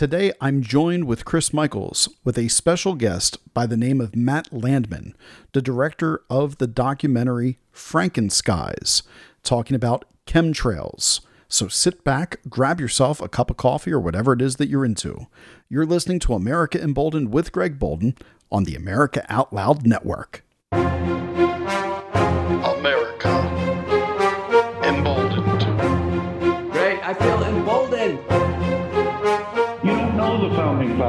Today, I'm joined with Chris Michaels with a special guest by the name of Matt Landman, the director of the documentary Frankenskies, talking about chemtrails. So sit back, grab yourself a cup of coffee or whatever it is that you're into. You're listening to America Emboldened with Greg Boulden on the America Out Loud Network.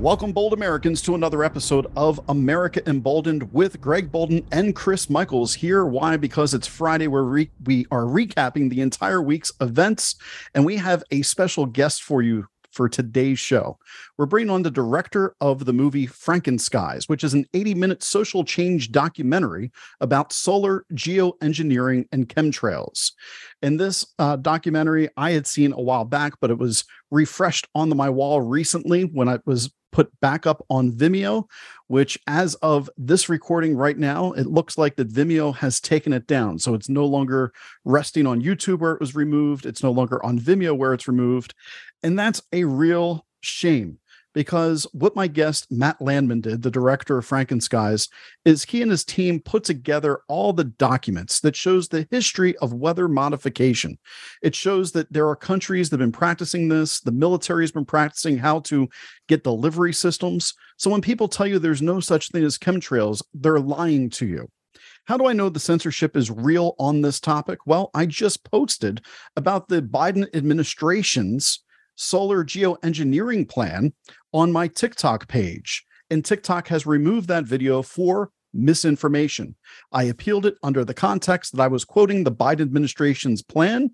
Welcome, bold Americans, to another episode of America Emboldened with Greg Boulden and Chris Michaels here. Why? Because it's Friday where re- we are recapping the entire week's events, and we have a special guest for you for today's show. We're bringing on the director of the movie Frankenskies, which is an 80 minute social change documentary about solar geoengineering and chemtrails. And this uh, documentary I had seen a while back, but it was refreshed on the, my wall recently when I was put back up on Vimeo, which as of this recording right now, it looks like that Vimeo has taken it down. So it's no longer resting on YouTube where it was removed. It's no longer on Vimeo where it's removed. And that's a real shame because what my guest Matt Landman did, the director of Frankenskies, is he and his team put together all the documents that shows the history of weather modification. It shows that there are countries that have been practicing this, the military has been practicing how to get delivery systems. So when people tell you there's no such thing as chemtrails, they're lying to you. How do I know the censorship is real on this topic? Well, I just posted about the Biden administration's solar geoengineering plan on my TikTok page. And TikTok has removed that video for misinformation. I appealed it under the context that I was quoting the Biden administration's plan,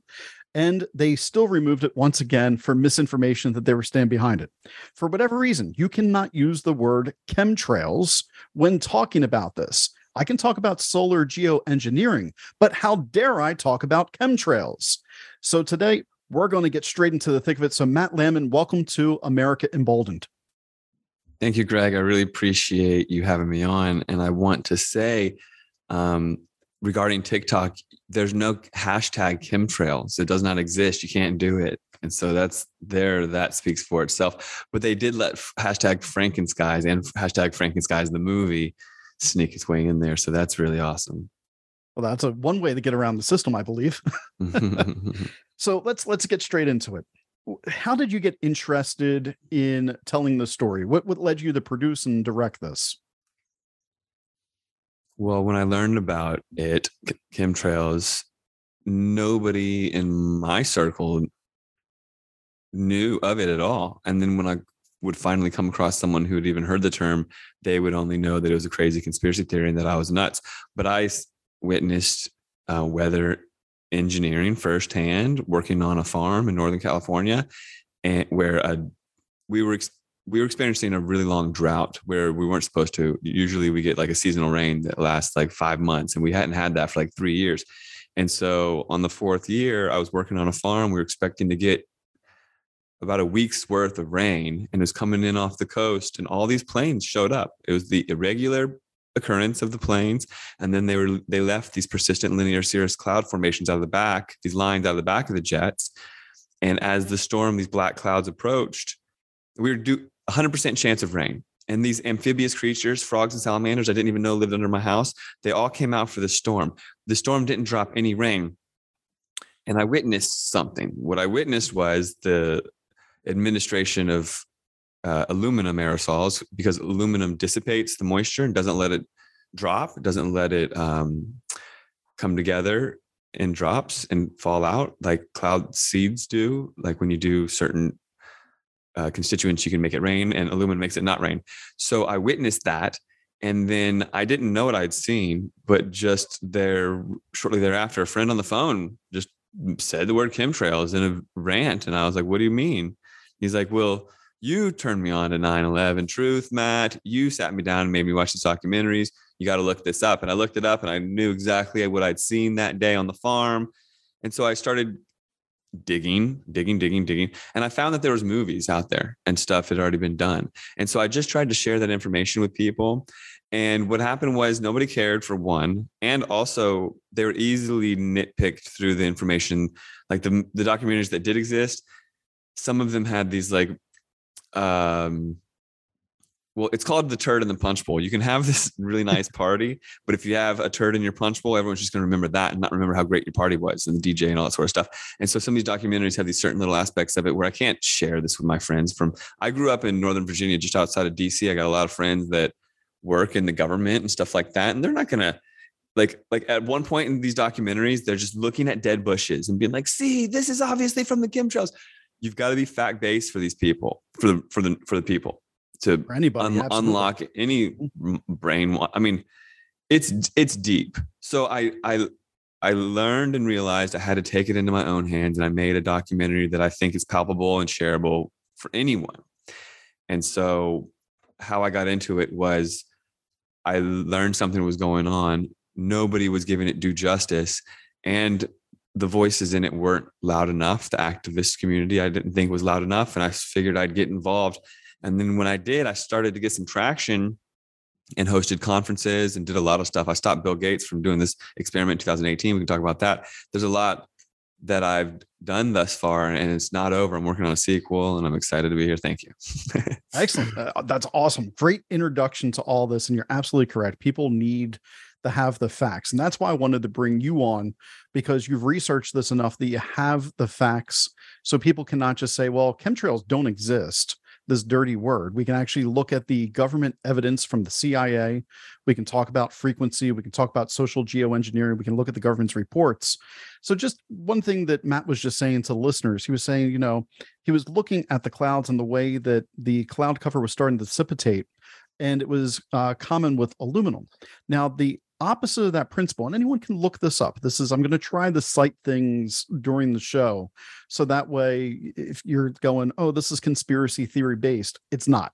and they still removed it once again for misinformation that they were standing behind it. For whatever reason, you cannot use the word chemtrails when talking about this. I can talk about solar geoengineering, but how dare I talk about chemtrails? So today, we're going to get straight into the thick of it. So, Matt Landman, welcome to America Emboldened. Thank you, Greg. I really appreciate you having me on. And I want to say um, regarding TikTok, there's no hashtag chemtrails. It does not exist. You can't do it. And so that's there, that speaks for itself. But they did let hashtag Frankenskies and hashtag Frankenskies the movie sneak its way in there. So that's really awesome. Well, that's a one way to get around the system, I believe. so let's let's get straight into it. How did you get interested in telling the story? What what led you to produce and direct this? Well, when I learned about it, chemtrails, nobody in my circle knew of it at all. And then when I would finally come across someone who had even heard the term, they would only know that it was a crazy conspiracy theory and that I was nuts. But I witnessed uh, weather engineering firsthand, working on a farm in Northern California, and where a, we were ex- we were experiencing a really long drought where we weren't supposed to. Usually, we get like a seasonal rain that lasts like five months, and we hadn't had that for like three years. And so, on the fourth year, I was working on a farm. We were expecting to get about a week's worth of rain, and it was coming in off the coast, and all these planes showed up. It was the irregular occurrence of the planes and then they were they left these persistent linear cirrus cloud formations out of the back these lines out of the back of the jets. And as the storm these black clouds approached we were do 100% chance of rain. And these amphibious creatures frogs and salamanders i didn't even know lived under my house they all came out for the storm. The storm didn't drop any rain. And i witnessed something. What i witnessed was the administration of uh, aluminum aerosols because aluminum dissipates the moisture and doesn't let it drop, doesn't let it um, come together in drops and fall out like cloud seeds do. Like when you do certain uh, constituents, you can make it rain, and aluminum makes it not rain. So I witnessed that. And then I didn't know what I'd seen, but just there, shortly thereafter, a friend on the phone just said the word chemtrails in a rant. And I was like, What do you mean? He's like, Well, you turned me on to 9-11 truth matt you sat me down and made me watch these documentaries you got to look this up. And I looked it up and I knew exactly what I'd seen that day on the farm. And so I started digging, digging, digging, digging. And I found that there was movies out there and stuff had already been done. And so I just tried to share that information with people. And what happened was nobody cared for one. And also they were easily nitpicked through the information, like the, the documentaries that did exist. Some of them had these like um well, it's called the turd in the punch bowl. You can have this really nice party, but if you have a turd in your punch bowl, everyone's just going to remember that and not remember how great your party was and the DJ and all that sort of stuff. And so some of these documentaries have these certain little aspects of it where I can't share this with my friends. From I grew up in Northern Virginia, just outside of DC. I got a lot of friends that work in the government and stuff like that, and they're not going to like like at one point in these documentaries, they're just looking at dead bushes and being like, "See, this is obviously from the chemtrails." You've got to be fact based for these people, for the for the for the people to For anybody, un- unlock any mm-hmm. brain i mean it's it's deep. So i i i learned and realized i had to take it into my own hands and i made a documentary that i think is palpable and shareable for anyone. And so how i got into it was i learned something was going on. Nobody was giving it due justice and the voices in it weren't loud enough the activist community i didn't think was loud enough and i figured i'd get involved and then when I did, I started to get some traction and hosted conferences and did a lot of stuff. I stopped Bill Gates from doing this experiment in 2018. We can talk about that. There's a lot that I've done thus far, and it's not over. I'm working on a sequel, and I'm excited to be here. Thank you. Excellent. Uh, that's awesome. Great introduction to all this. And you're absolutely correct. People need to have the facts. And that's why I wanted to bring you on because you've researched this enough that you have the facts. So people cannot just say, well, chemtrails don't exist, this dirty word. We can actually look at the government evidence from the CIA. We can talk about frequency. We can talk about solar geoengineering. We can look at the government's reports. So, just one thing that Matt was just saying to listeners, he was saying, you know, he was looking at the clouds and the way that the cloud cover was starting to dissipate and it was uh, common with aluminum now the opposite of that principle and anyone can look this up. This is i'm going to try to cite things during the show so that way if you're going oh this is conspiracy theory based it's not.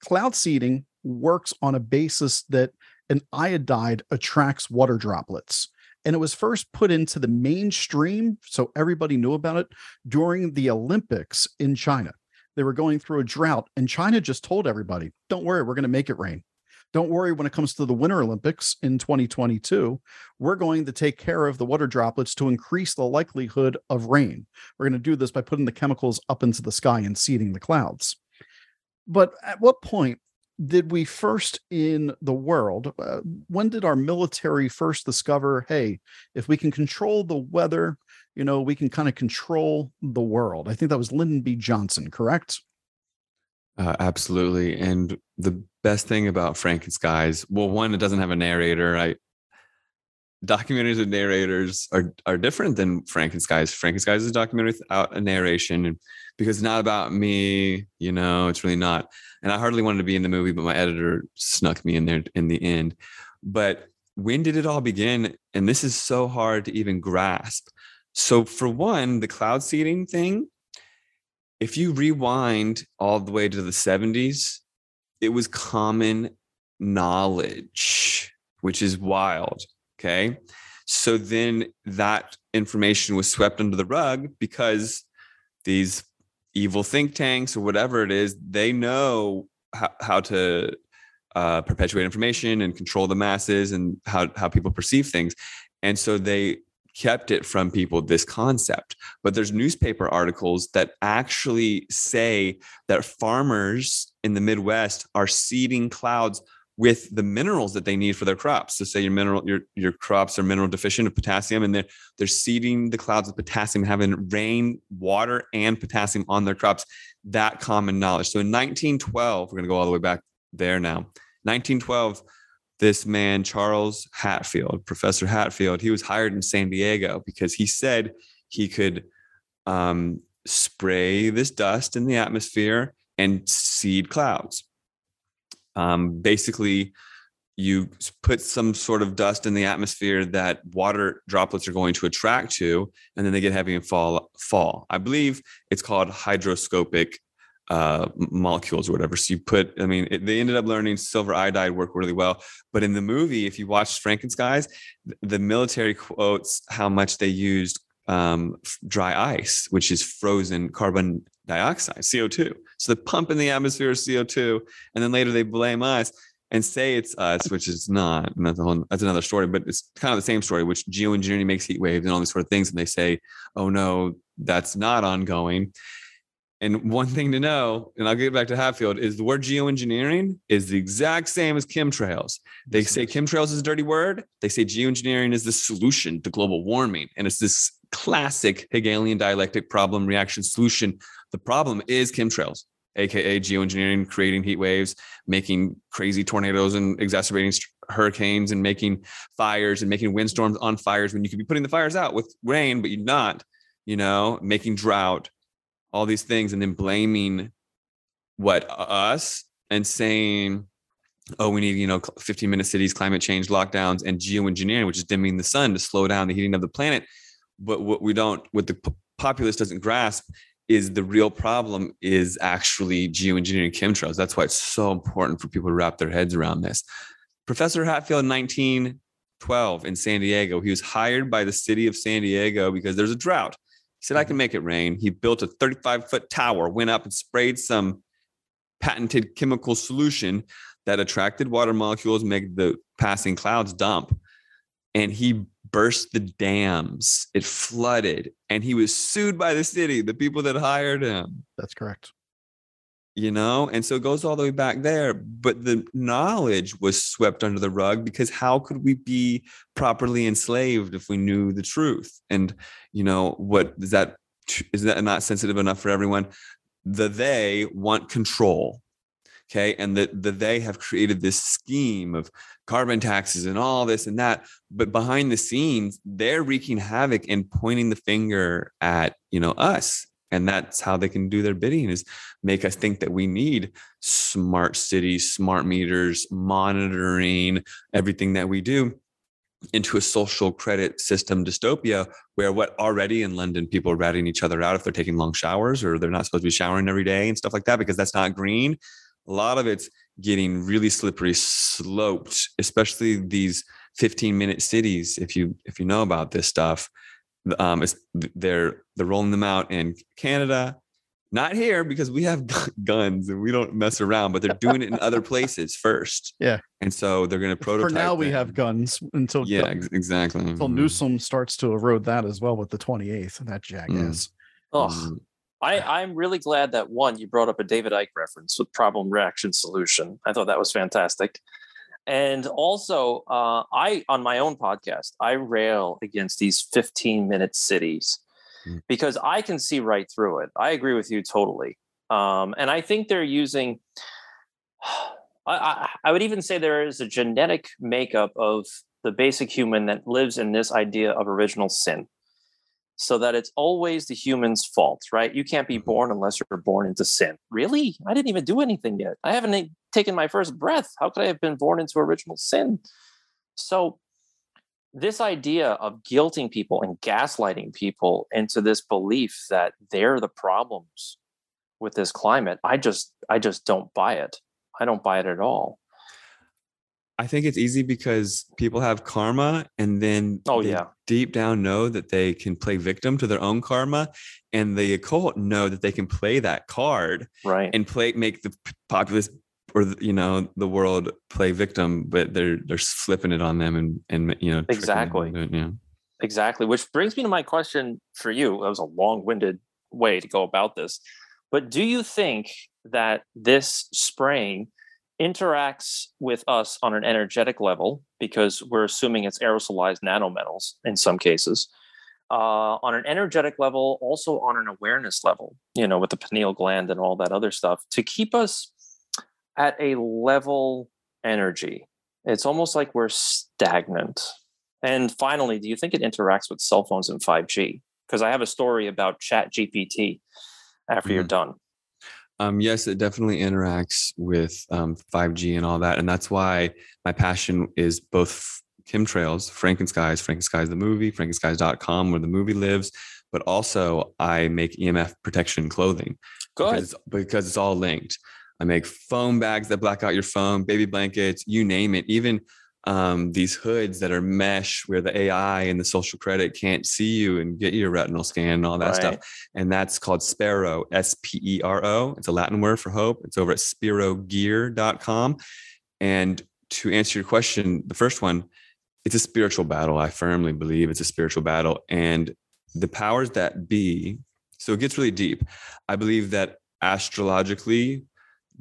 Cloud seeding works on a basis that an iodide attracts water droplets and it was first put into the mainstream so everybody knew about it during the olympics in china. They were going through a drought and china just told everybody don't worry we're going to make it rain don't worry when it comes to the winter olympics in 2022 we're going to take care of the water droplets to increase the likelihood of rain. We're going to do this by putting the chemicals up into the sky and seeding the clouds. But at what point did we first in the world uh, when did our military first discover hey if we can control the weather you know we can kind of control the world? I think that was lyndon b. Johnson correct? Uh, absolutely. And the best thing about Frankenskies, well, one, it doesn't have a narrator. I documentaries with narrators are are different than Frankenskies. Frankenskies is a documentary without a narration, because it's not about me, you know, it's really not. And I hardly wanted to be in the movie, but my editor snuck me in there in the end. But when did it all begin? And this is so hard to even grasp. So, for one, the cloud seeding thing, if you rewind all the way to the 70s, it was common knowledge, which is wild. Okay. So then that information was swept under the rug because these evil think tanks or whatever it is, they know how, how to uh, perpetuate information and control the masses and how, how people perceive things. And so they kept it from people this concept but there's newspaper articles that actually say that farmers in the midwest are seeding clouds with the minerals that they need for their crops. So say your mineral your your crops are mineral deficient of potassium and they're they're seeding the clouds with potassium having rain water and potassium on their crops. That common knowledge. So in 1912 we're going to go all the way back there now. 1912 this man, Charles Hatfield, Professor Hatfield, he was hired in San Diego because he said he could um, spray this dust in the atmosphere and seed clouds. Um, basically, you put some sort of dust in the atmosphere that water droplets are going to attract to, and then they get heavy and fall. Fall. I believe it's called hydroscopic uh, molecules or whatever. So you put, I mean, it, they ended up learning silver iodide worked really well. But in the movie, if you watch Frankenskies, th- the military quotes how much they used um, dry ice, which is frozen carbon dioxide, CO2. So they pump in the atmosphere CO2, and then later they blame us and say it's us, which is not. And that's, a whole, that's another story, but it's kind of the same story, which geoengineering makes heat waves and all these sort of things. And they say, oh no, that's not ongoing. And one thing to know, and I'll get back to Hatfield, is the word geoengineering is the exact same as chemtrails. They say chemtrails is a dirty word. They say geoengineering is the solution to global warming. And it's this classic Hegelian dialectic problem reaction solution. The problem is chemtrails, aka geoengineering, creating heat waves, making crazy tornadoes and exacerbating hurricanes and making fires and making windstorms on fires when you could be putting the fires out with rain, but you're not, you know, making drought, all these things, and then blaming what us and saying, oh, we need, you know, 15 minute cities, climate change, lockdowns, and geoengineering, which is dimming the sun to slow down the heating of the planet. But what we don't, what the populace doesn't grasp is the real problem is actually geoengineering chemtrails. That's why it's so important for people to wrap their heads around this. Professor Hatfield in 1912 in San Diego, he was hired by the city of San Diego because there's a drought. He said, I can mm-hmm. make it rain. He built a 35 foot tower, went up and sprayed some patented chemical solution that attracted water molecules, make the passing clouds dump. And he burst the dams. It flooded, and he was sued by the city, the people that hired him That's correct. You know? And so it goes all the way back there but the knowledge was swept under the rug because how could we be properly enslaved if we knew the truth? And you know what is that is that not sensitive enough for everyone? The they want control okay? And the, the they have created this scheme of carbon taxes and all this and that but behind the scenes they're wreaking havoc and pointing the finger at you know us and that's how they can do their bidding is make us think that we need smart cities smart meters monitoring everything that we do into a social credit system dystopia where what already in london people are ratting each other out if they're taking long showers or they're not supposed to be showering every day and stuff like that because that's not green. A lot of it's getting really slippery sloped especially these 15 minute cities if you if you know about this stuff. Um they're they're rolling them out in canada not here because we have guns and we don't mess around but they're doing it in other places first Yeah. and so they're going to prototype For now, we them. have guns until yeah ex- exactly until Mhm. Newsom starts to erode that as well with the 28th. That jackass. Oh, Mhm. I, I'm really glad that one, you brought up a David Icke reference with problem reaction solution. I thought that was fantastic. And also, uh, I on my own podcast, I rail against these 15 minute cities Mm. because I can see right through it. I agree with you totally. Um, and I think they're using, I, I, I would even say there is a genetic makeup of the basic human that lives in this idea of original sin so that it's always the human's fault, right? You can't be Mhm. born unless you're born into sin. Really? I didn't even do anything yet. I haven't e- taken my first breath. How could I have been born into original sin? So, this idea of guilting people and gaslighting people into this belief that they're the problems with this climate, I just I just don't buy it. I don't buy it at all. I think it's easy because people have karma and then Oh, yeah. deep down know that they can play victim to their own karma and the occult know that they can play that card Right. and play make the populace or you know the world play victim but they're they're flipping it on them and and you know Exactly. it, yeah Exactly. Which brings me to my question for you. That was a long winded way to go about this. But do you think that this spraying interacts with us on an energetic level because we're assuming it's aerosolized nanometals in some cases? Uh, on an energetic level, also on an awareness level, you know, with the pineal gland and all that other stuff, to keep us at a level energy. It's almost like we're stagnant. And finally, do you think it interacts with cell phones and 5G? Because I have a story about Chat GPT after you're Mhm. done. Um, yes, it definitely interacts with um, 5G and all that. And that's why my passion is both chemtrails, Frankenskies, Frankenskies the movie, Frankenskies.com, where the movie lives, but also I make EMF protection clothing Good. because, because it's all linked. I make foam bags that black out your phone, baby blankets, you name it. Even um, these hoods that are mesh where the AI and the social credit can't see you and get your retinal scan and all that stuff. And that's called Spero, S P E R O. It's a Latin word for hope. It's over at sperogear.com. And to answer your question, the first one, it's a spiritual battle. I firmly believe it's a spiritual battle. And the powers that be, so it gets really deep. I believe that astrologically,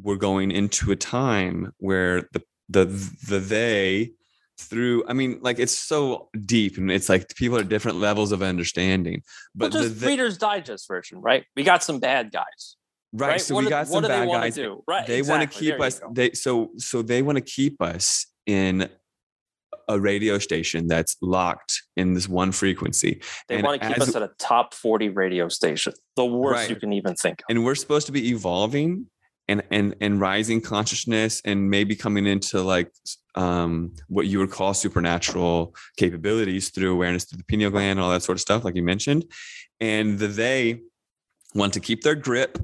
we're going into a time where the the the they through i mean like it's so deep and it's like people are different levels of understanding But the, just the- Reader's Digest version, right? We got some bad guys. right, right? so What we got some bad guys do? Right, they want to keep There us they so so they want to keep us in a radio station that's locked in this one frequency They And want to keep as- us at a top 40 radio station, the worst Right. you can even think of. and we're supposed to be evolving and and and rising consciousness and maybe coming into like um what you would call supernatural capabilities through awareness through the pineal gland and all that sort of stuff like you mentioned. And the they want to keep their grip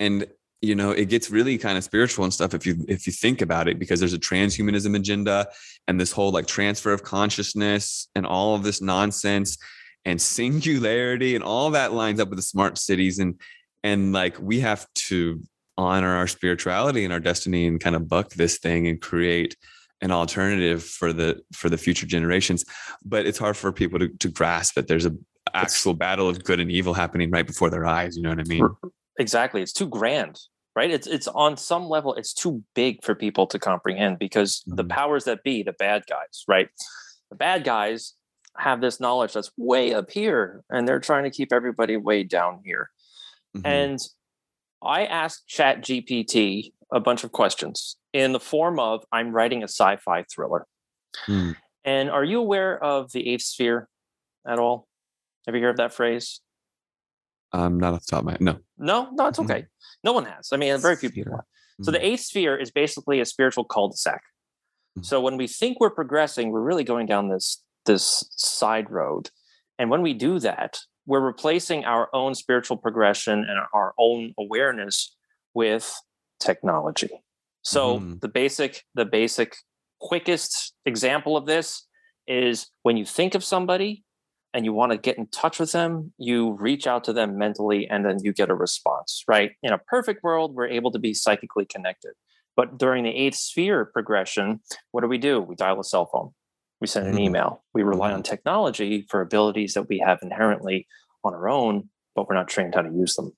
and you know it gets really kind of spiritual and stuff if you if you think about it because there's a transhumanism agenda and this whole like transfer of consciousness and all of this nonsense and singularity and all that lines up with the smart cities and and like we have to honor our spirituality and our destiny and kind of buck this thing and create an alternative for the for the future generations but it's hard for people to, to grasp that there's a actual battle of good and evil happening right before their eyes you know what i mean Exactly. It's too grand, right? It's it's on some level, it's too big for people to comprehend because the Mhm. powers that be, the bad guys, right? The bad guys have this knowledge that's way up here and they're trying to keep everybody way down here. Mhm. And I asked Chat GPT a bunch of questions in the form of I'm writing a sci-fi thriller. Hmm. And are you aware of the eighth sphere at all? Have you heard of that phrase? i'm not off the top of my head. no No, no, it's Mhm. okay. No one has. I mean, very few people have. So the eighth sphere is basically a spiritual cul-de-sac. Mhm. So when we think we're progressing, we're really going down this this side road. And when we do that, we're replacing our own spiritual progression and our own awareness with technology. So Mhm. the basic the basic quickest example of this is when you think of somebody and you want to get in touch with them, you reach out to them mentally and then you get a response, right? In a perfect world, we're able to be psychically connected. But during the eighth sphere progression, what do we do? We dial a cell phone, we send an Mhm. email, we rely on technology for abilities that we have inherently on our own, but we're not trained how to use them.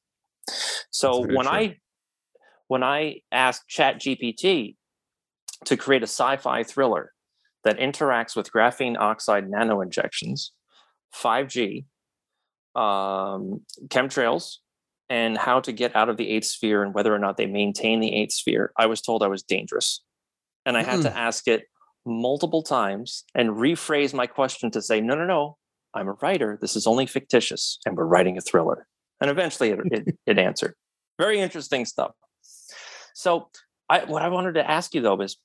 So when true. I when I asked Chat GPT to create a sci-fi thriller that interacts with graphene oxide nano injections, 5G, um, chemtrails, and how to get out of the eighth sphere and whether or not they maintain the eighth sphere, I was told I was dangerous. And I had to ask it multiple times and rephrase my question to say, no, no, no, I'm a writer. This is only fictitious, and we're writing a thriller. And eventually it, it, it answered. Very interesting stuff. So, I, what I wanted to ask you though is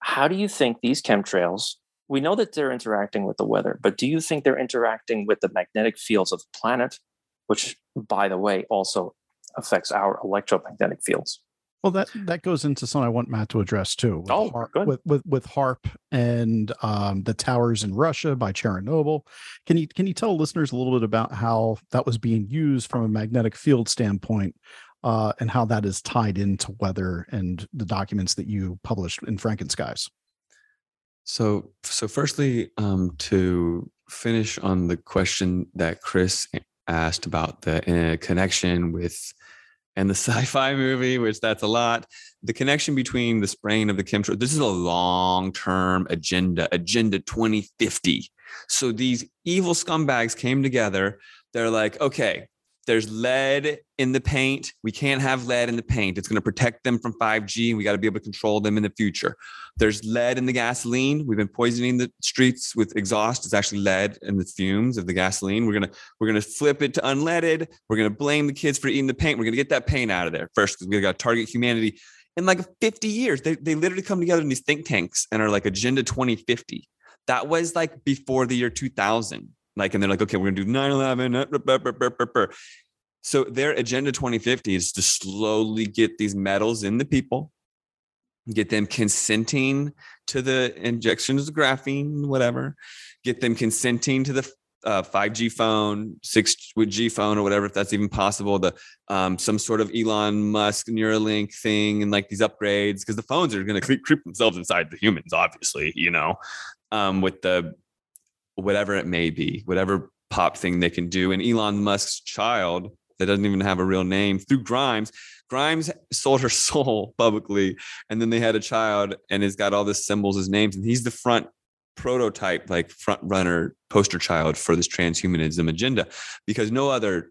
how do you think these chemtrails we know that they're interacting with the weather but do you think they're interacting with the magnetic fields of the planet which by the way also affects our electromagnetic fields Well, that that goes into something I want Matt to address too. With Oh, Har- good. with with with HAARP and um, the towers in Russia by Chernobyl. Can you can you tell listeners a little bit about how that was being used from a magnetic field standpoint, uh, and how that is tied into weather and the documents that you published in Frankenskies? So, so firstly, um, to finish on the question that Chris asked about the uh, connection with and the sci-fi movie, which that's a lot. The connection between the spraying of the chemtrail. This is a long-term agenda, agenda 2050. So these evil scumbags came together. They're like, okay, there's lead in the paint. We can't have lead in the paint. It's going to protect them from 5G, and we got to be able to control them in the future. There's lead in the gasoline. We've been poisoning the streets with exhaust. It's actually lead in the fumes of the gasoline. We're gonna we're gonna flip it to unleaded. We're gonna blame the kids for eating the paint. We're gonna get that paint out of there first because we got to target humanity. In like 50 years, they they literally come together in these think tanks and are like Agenda 2050. That was like before the year 2000. Like, and they're like, okay, we're gonna do 9-11. uh, burr, burr, burr, burr, burr. So their agenda 2050 is to slowly get these metals in the people, get them consenting to the injections of graphene, whatever, get them consenting to the uh, 5G phone, 6G phone or whatever, if that's even possible, the um, some sort of Elon Musk Neuralink thing and like these upgrades, because the phones are going to creep, creep themselves inside the humans, obviously, you know, um, with the whatever it may be, whatever pop thing they can do. And Elon Musk's child that doesn't even have a real name through Grimes. Grimes sold her soul publicly, and then they had a child, and has got all this symbols as names, and he's the front prototype, like front runner poster child for this transhumanism agenda, because no other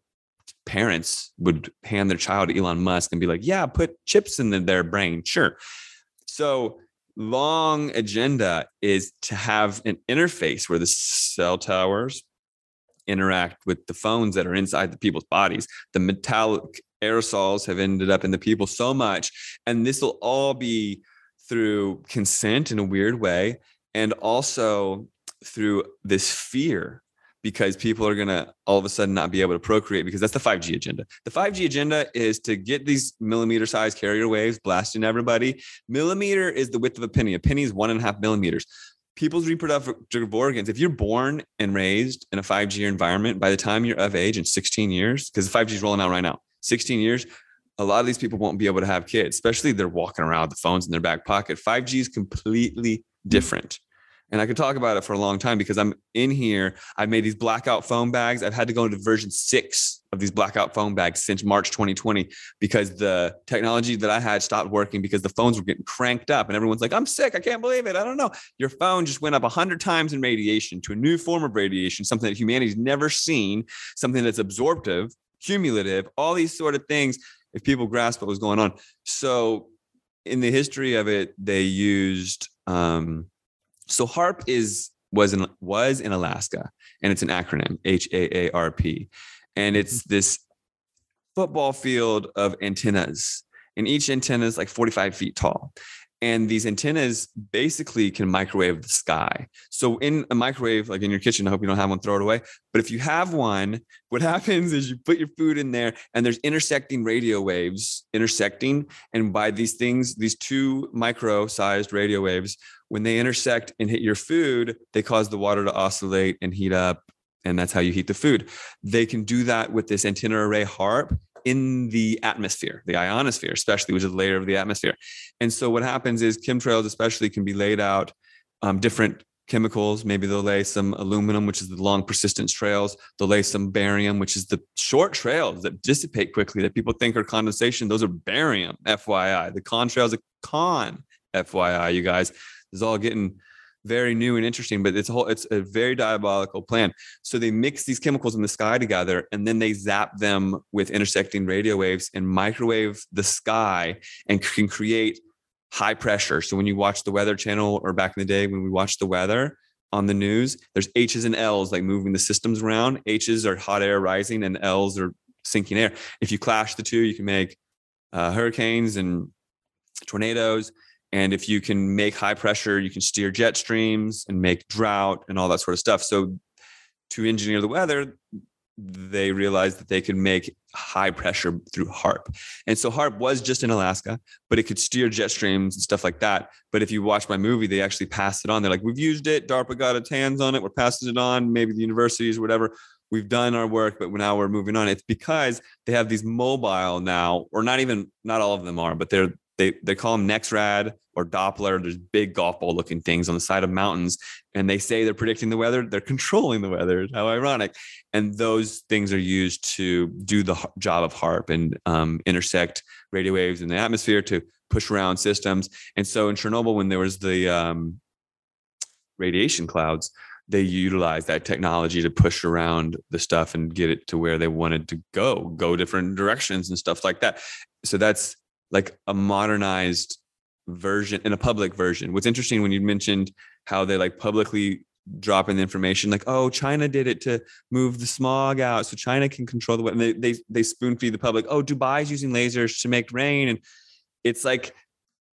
parents would hand their child to Elon Musk and be like, "Yeah, put chips in the, their brain, sure." So long agenda is to have an interface where the cell towers interact with the phones that are inside the people's bodies. The metallic aerosols have ended up in the people so much. And this will all be through consent in a weird way and also through this fear because people are going to all of a sudden not be able to procreate because that's the 5G agenda. The 5G agenda is to get these millimeter size carrier waves blasting everybody. Millimeter is the width of a penny. A penny is one and a half millimeters people's reproductive organs, if you're born and raised in a 5G environment, by the time you're of age in 16 years, because the 5G is rolling out right now, 16 years, a lot of these people won't be able to have kids, especially they're walking around with the phones in their back pocket. 5G is completely different. And I could talk about it for a long time because I'm in here. I've made these blackout phone bags. I've had to go into version six of these blackout phone bags since March 2020 because the technology that I had stopped working because the phones were getting cranked up and everyone's like, I'm sick. I can't believe it. I don't know. Your phone just went up 100 times in radiation to a new form of radiation, something that humanity's never seen, something that's absorptive, cumulative, all these sort of things. If people grasp what was going on. So, in the history of it, they used, um, so HAARP is was in was in Alaska, and it's an acronym H A A R P, and it's mm-hmm. this football field of antennas, and each antenna is like 45 feet tall. And these antennas basically can microwave the sky. So in a microwave, like in your kitchen, I hope you don't have one, throw it away. But if you have one, what happens is you put your food in there and there's intersecting radio waves intersecting. And by these things, these two micro sized radio waves, when they intersect and hit your food, they cause the water to oscillate and heat up. And that's how you heat the food. They can do that with this antenna array HAARP in the atmosphere, the ionosphere, especially, which is a layer of the atmosphere. And so what happens is chemtrails, especially, can be laid out um, different chemicals. Maybe they'll lay some aluminum, which is the long persistence trails. They'll lay some barium, which is the short trails that dissipate quickly that people think are condensation. Those are barium, FYI. The contrails are con, FYI, you guys. This is all getting very new and interesting, but it's a whole, it's a very diabolical plan. So they mix these chemicals in the sky together and then they zap them with intersecting radio waves and microwave the sky and can create high pressure. So when you watch the weather channel or back in the day when we watched the weather on the news, there's H's and L's like moving the systems around. H's are hot air rising and L's are sinking air. If you clash the two, you can make uh, hurricanes and tornadoes and if you can make high pressure, you can steer jet streams and make drought and all that sort of stuff. So to engineer the weather, they realized that they could make high pressure through HAARP. And so HAARP was just in Alaska, but it could steer jet streams and stuff like that. But if you watch my movie, they actually passed it on. They're like, we've used it. DARPA got its hands on it. We're passing it on. Maybe the universities whatever. We've done our work, but now we're moving on. It's because they have these mobile now, or not even, not all of them are, but they're they they call them NEXRAD or Doppler. There's big golf ball looking things on the side of mountains, and they say they're predicting the weather. They're controlling the weather. How ironic! And those things are used to do the job of HAARP and um, intersect radio waves in the atmosphere to push around systems. And so in Chernobyl, when there was the um, radiation clouds, they utilized that technology to push around the stuff and get it to where they wanted to go, go different directions and stuff like that. So that's like a modernized version in a public version. What's interesting when you mentioned how they like publicly drop in the information like, oh, China did it to move the smog out, so China can control the weather. They they they spoon feed the public. Oh, Dubai's using lasers to make rain, and it's like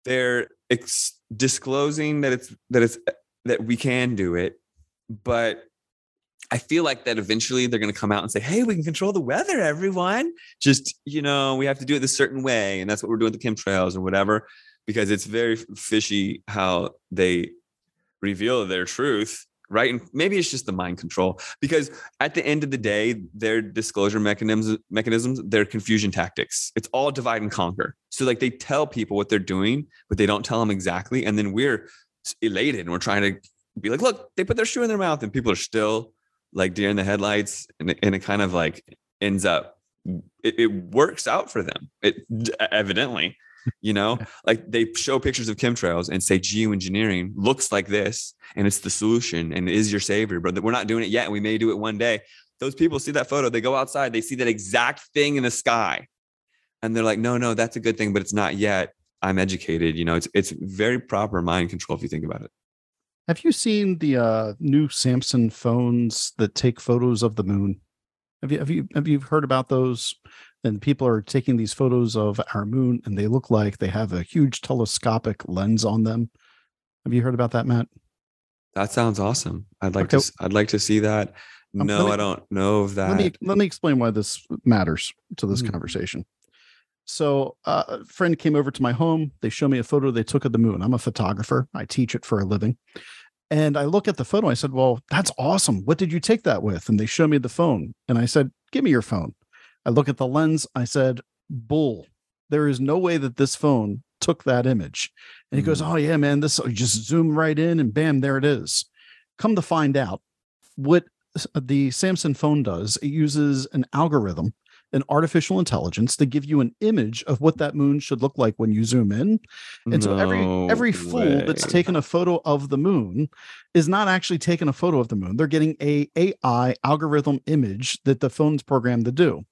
they're ex- disclosing that it's that it's that we can do it, but I feel like that eventually they're going to come out and say, "Hey, we can control the weather, everyone. Just you know, we have to do it this certain way, and that's what we're doing with the chemtrails or whatever." Because it's very fishy how they reveal their truth, right? And maybe it's just the mind control. Because at the end of the day, their disclosure mechanisms, mechanisms, their confusion tactics. It's all divide and conquer. So like they tell people what they're doing, but they don't tell them exactly, and then we're elated and we're trying to be like, "Look, they put their shoe in their mouth," and people are still like deer in the headlights and it, and it kind of like ends up it, it works out for them. It evidently you know? Like they show pictures of chemtrails and say geoengineering looks like this and it's the solution and is your savior but we're not doing it yet and we may do it one day. Those people see that photo they go outside they see that exact thing in the sky and they're like no no that's a good thing but it's not yet. I'm educated you know? It's it's very proper mind control if you think about it Have you seen the uh, new Samsung phones that take photos of the moon? Have you have you have you heard about those? And people are taking these photos of our moon, and they look like they have a huge telescopic lens on them. Have you heard about that, Matt? that sounds awesome i'd like Okay. to i'd like to see that Um, no me- i don't know of that let me let me explain why this matters to this Mm. conversation. So, uh, a friend came over to my home. They show me a photo they took of the moon. I'm a photographer. I teach it for a living. And I look at the photo. I said, "Well, that's awesome. What did you take that with?" And they show me the phone. And I said, "Give me your phone." I look at the lens. I said, "Bull. There is no way that this phone took that image." And he goes, Mm. "Oh yeah, man. This you just zoom right in, and bam, there it is." Come to find out, what the Samsung phone does, it uses an algorithm, an artificial intelligence to give you an image of what that moon should look like when you zoom in. And so every every fool that's taken a photo of the moon is not actually taking a photo of the moon. They're getting a AI algorithm image that the phone's programmed to do.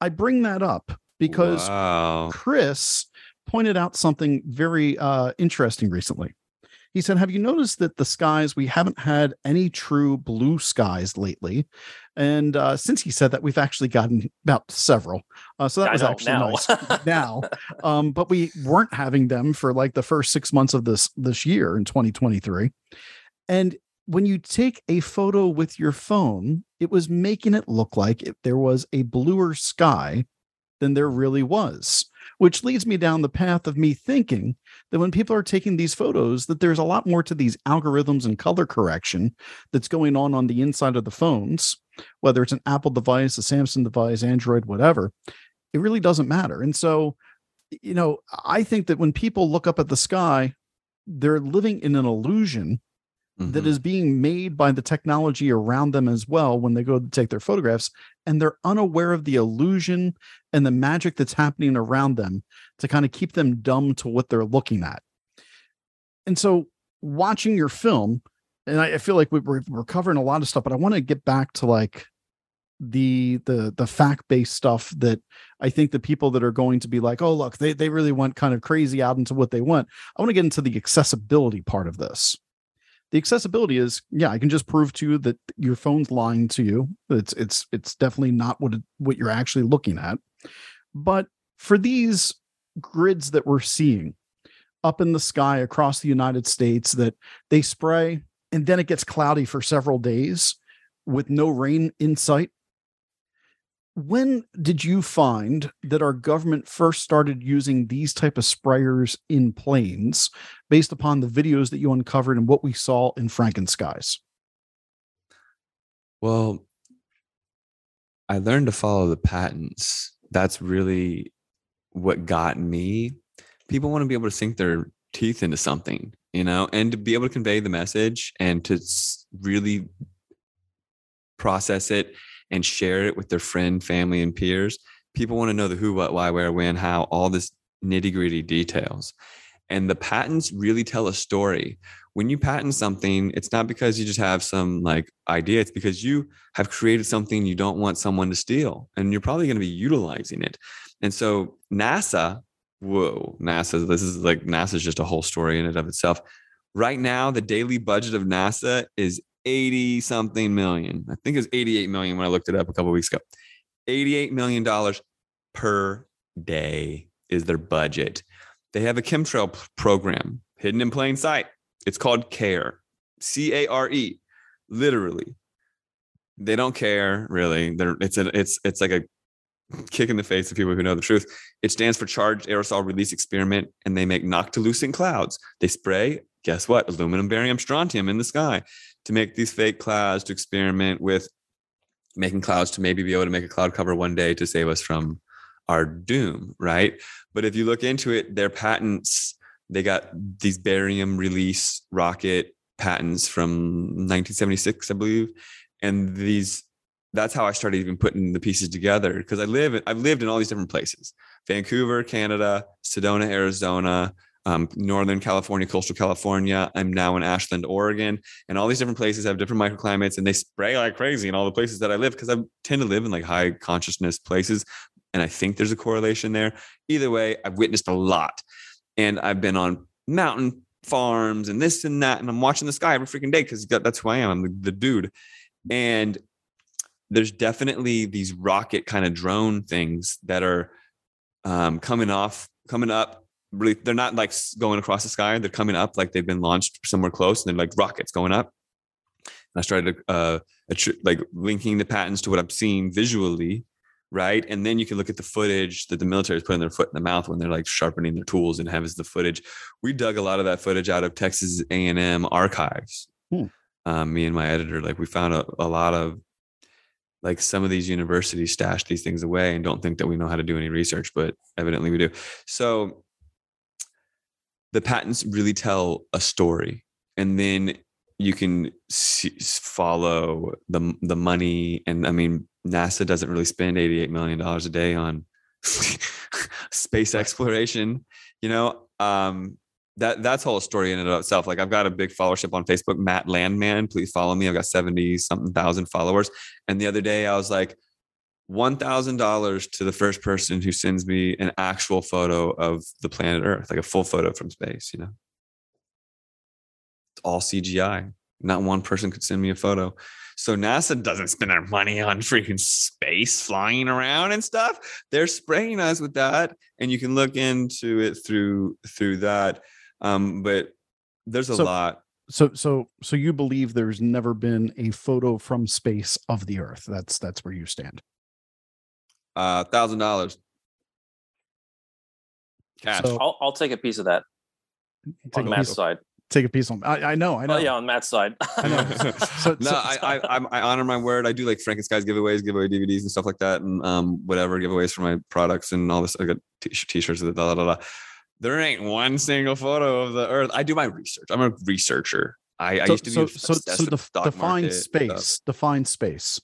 I bring that up because wow. Chris pointed out something very uh, interesting recently. He said, Have you noticed that the skies, we haven't had any true blue skies lately? And uh, since he said that, we've actually gotten about several. Uh, so that I was actually now. nice now. Um, but we weren't having them for like the first six months of this this year in 2023. And when you take a photo with your phone, it was making it look like if there was a bluer sky than there really was which leads me down the path of me thinking that when people are taking these photos that there's a lot more to these algorithms and color correction that's going on on the inside of the phones whether it's an apple device a samsung device android whatever it really doesn't matter. And so you know i think that when people look up at the sky they're living in an illusion that Mhm. is being made by the technology around them as well when they go to take their photographs and they're unaware of the illusion and the magic that's happening around them to kind of keep them dumb to what they're looking at. And so watching your film and i, I feel like we- we're, we're covering a lot of stuff but i want to get back to like the the the fact-based stuff that i think the people that are going to be like oh look they, they really went kind of crazy out into what they want. I want to get into the accessibility part of this the accessibility is yeah i can just prove to you that your phone's lying to you. It's it's it's definitely not what it, what you're actually looking at. But for these grids that we're seeing up in the sky across the united states that they spray and then it gets cloudy for several days with no rain in sight when did you find that our government first started using these type of sprayers in planes based upon the videos that you uncovered and what we saw in Frankenskies? Well, I learned to follow the patents. That's really what got me. People want to be able to sink their teeth into something, you know, and to be able to convey the message and to really process it and share it with their friend, family, and peers. People want to know the who, what, why, where, when, how, all this nitty gritty details. And the patents really tell a story. When you patent something, it's not because you just have some like idea, it's because you have created something you don't want someone to steal and you're probably going to be utilizing it. And so NASA, whoa, NASA, this is like NASA's just a whole story in and of itself. Right now, the daily budget of NASA is 80 something million. I think it was 88 million when I looked it up a couple weeks ago. 88 million dollars per day is their budget. They have a chemtrail program hidden in plain sight. It's called CARE, C A R E, literally. they don't care really. They're it's a it's it's like a kick in the face to people who know the truth. It stands for Charged Aerosol Release Experiment, and they make noctilucent clouds. They spray, guess what? Aluminum, barium, strontium in the sky to make these fake clouds to experiment with making clouds to maybe be able to make a cloud cover one day to save us from our doom, right? But if you look into it, their patents, they got these barium release rocket patents from 1976, I believe. And these that's how I started even putting the pieces together because I live I've lived in all these different places. Vancouver, Canada, Sedona, Arizona, um, Northern California, coastal California. I'm now in Ashland, Oregon, and all these different places have different microclimates, and they spray like crazy in all the places that I live because I tend to live in like high consciousness places, and I think there's a correlation there. Either way, I've witnessed a lot, and I've been on mountain farms and this and that, and I'm watching the sky every freaking day because that's who I am. I'm the, the dude, and there's definitely these rocket kind of drone things that are um, coming off, coming up really they're not like going across the sky. They're coming up like they've been launched somewhere close and they're like rockets going up. And i started uh like linking the patents to what i'm seeing visually right? And then you can look at the footage that the military is putting their foot in the mouth when they're like sharpening their tools and have as the footage. We dug a lot of that footage out of texas a&m archives. Hmm. um, me and my editor like we found a, a lot of like some of these universities stash these things away and don't think that we know how to do any research but evidently we do. So the patents really tell a story and then you can see, follow the the money and i mean nasa doesn't really spend 88 million dollars a day on space exploration you know? Um that that's whole story in and of itself. Like i've got a big followership on facebook matt landman. Please follow me. I've got 70 something thousand followers. And the other day i was like $1,000 to the first person who sends me an actual photo of the planet Earth, like a full photo from space, you know? It's all CGI. Not one person could send me a photo. So NASA doesn't spend their money on freaking space flying around and stuff. They're spraying us with that. And you can look into it through through that. Um, but there's a so, lot. So so so you believe there's never been a photo from space of the Earth. That's that's where you stand uh thousand dollars cash. So, I'll, I'll take a piece of that on Matt's of, side. Take a piece on. I, I know. I oh, know. Oh, yeah, on Matt's side. I know. So, no, so, I, I, I honor my word. I do like Frankenskies giveaways, giveaway DVDs and stuff like that, and um whatever giveaways for my products and all this. I got t- shirts with blah, blah, blah, blah. There ain't one single photo of the Earth. I do my research. I'm a researcher. I, I used to be so so, so def- define space. Stuff. Define space.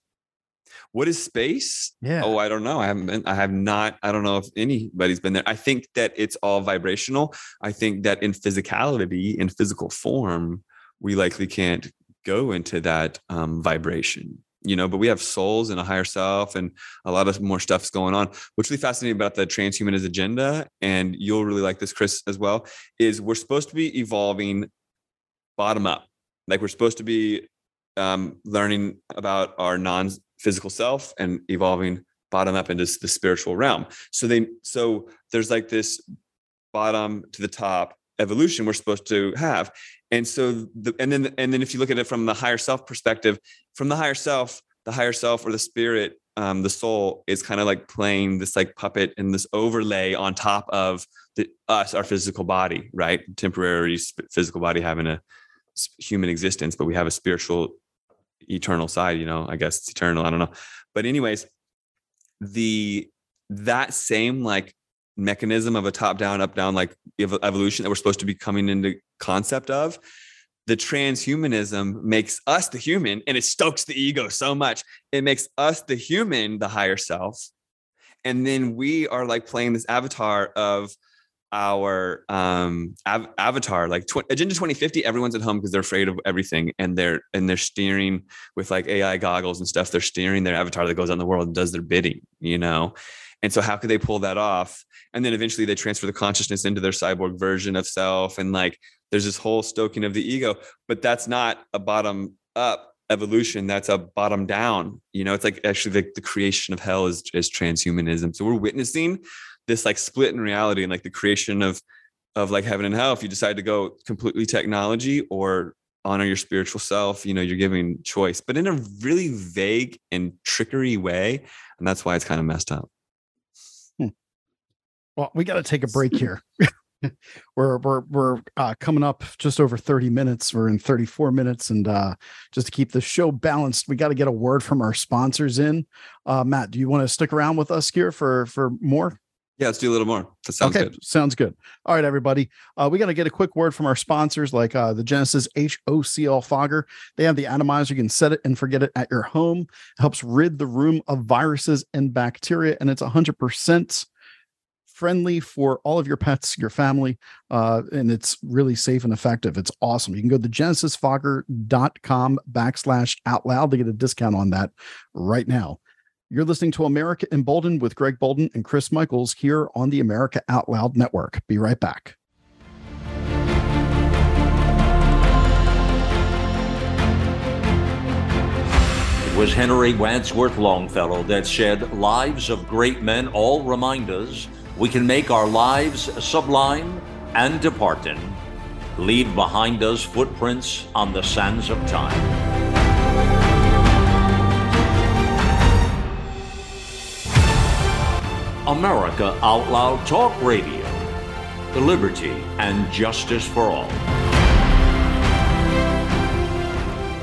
What is space? Yeah. Oh, I don't know. I haven't been, I have not, I don't know if anybody's been there. I think that it's all vibrational. I think that in physicality, in physical form, we likely can't go into that um, vibration you know but we have souls and a higher self and a lot of more stuff's going on what's really fascinating about the transhumanist agenda and you'll really like this chris as well is we're supposed to be evolving bottom up like we're supposed to be um, learning about our non physical self and evolving bottom up into the spiritual realm. So they so there's like this bottom to the top evolution we're supposed to have. And so the and then and then if you look at it from the higher self perspective, from the higher self, the higher self or the spirit, um, the soul is kind of like playing this like puppet and this overlay on top of the us, our physical body, right? Temporary physical body having a human existence, but we have a spiritual eternal side you know i guess it's eternal i don't know. But anyways the that same like mechanism of a top down up down like evolution that we're supposed to be coming into concept of the transhumanism makes us the human and it stokes the ego so much. It makes us the human the higher self and then we are like playing this avatar of our um av- avatar like tw- agenda 2050 everyone's at home because they're afraid of everything and they're and they're steering with like ai goggles and stuff they're steering their avatar that goes out in the world and does their bidding you know? And so how could they pull that off? And then eventually they transfer the consciousness into their cyborg version of self and like there's this whole stoking of the ego but that's not a bottom up evolution that's a bottom down you know? It's like actually the, the creation of hell is, is transhumanism. So we're witnessing this like split in reality and like the creation of of like heaven and hell if you decide to go completely technology or honor your spiritual self. You know, you're giving choice, but in a really vague and trickery way. And that's why it's kind of messed up. Well, we got to take a break here. we're we're we're uh, coming up just over 30 minutes. We're in 34 minutes, and uh, just to keep the show balanced, we got to get a word from our sponsors in. Uh, Matt, do you want to stick around with us here for for more? Yeah, let's do a little more. That sounds okay, good. sounds good. All right, everybody. Uh, we got to get a quick word from our sponsors, like uh, the Genesis HOCl fogger. They have the atomizer. You can set it and forget it at your home. It helps rid the room of viruses and bacteria, and it's 100% friendly for all of your pets, your family, uh, and it's really safe and effective. It's awesome. You can go to genesisfogger.com backslash out loud to get a discount on that right now. You're listening to America Emboldened with Greg Boulden and Chris Michaels here on the America Out Loud Network. Be right back. It was Henry Wadsworth Longfellow that said, Lives of great men all remind us we can make our lives sublime and departing, leave behind us footprints on the sands of time. America Out Loud Talk Radio. The liberty and justice for all.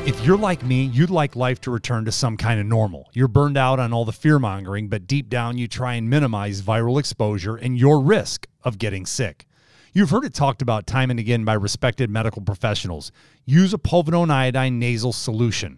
If you're like me, you'd like life to return to some kind of normal. You're burned out on all the fear mongering, but deep down you try and minimize viral exposure and your risk of getting sick. You've heard it talked about time and again by respected medical professionals. Use a povidone iodine nasal solution.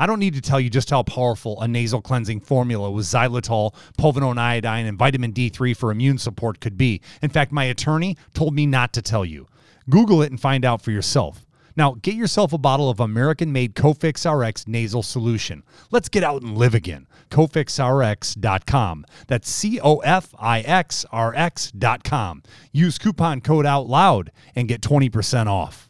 I don't need to tell you just how powerful a nasal cleansing formula with xylitol, povidone iodine, and vitamin D3 for immune support could be. In fact, my attorney told me not to tell you. Google it and find out for yourself. Now, get yourself a bottle of American made Cofix RX nasal solution. Let's get out and live again. CofixRx.com. That's C O F I X R X.com. Use coupon code OUTLOUD and get 20% off.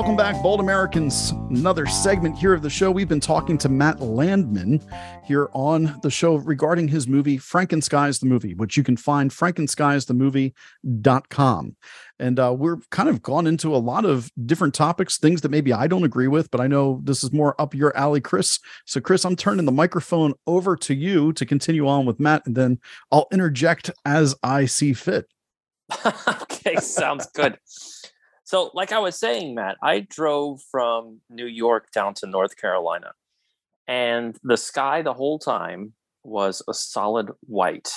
Welcome back, Bold Americans. Another segment here of the show. We've been talking to Matt Landman here on the show regarding his movie Frankenskies the Movie, which you can find frankenskiesthemovie.com. And uh, we're kind of gone into a lot of different topics, things that maybe I don't agree with, but I know this is more up your alley, Chris. So, Chris, I'm turning the microphone over to you to continue on with Matt, and then I'll interject as I see fit. okay, sounds good. So, like I was saying, Matt, I drove from New York down to North Carolina, and the sky the whole time was a solid white.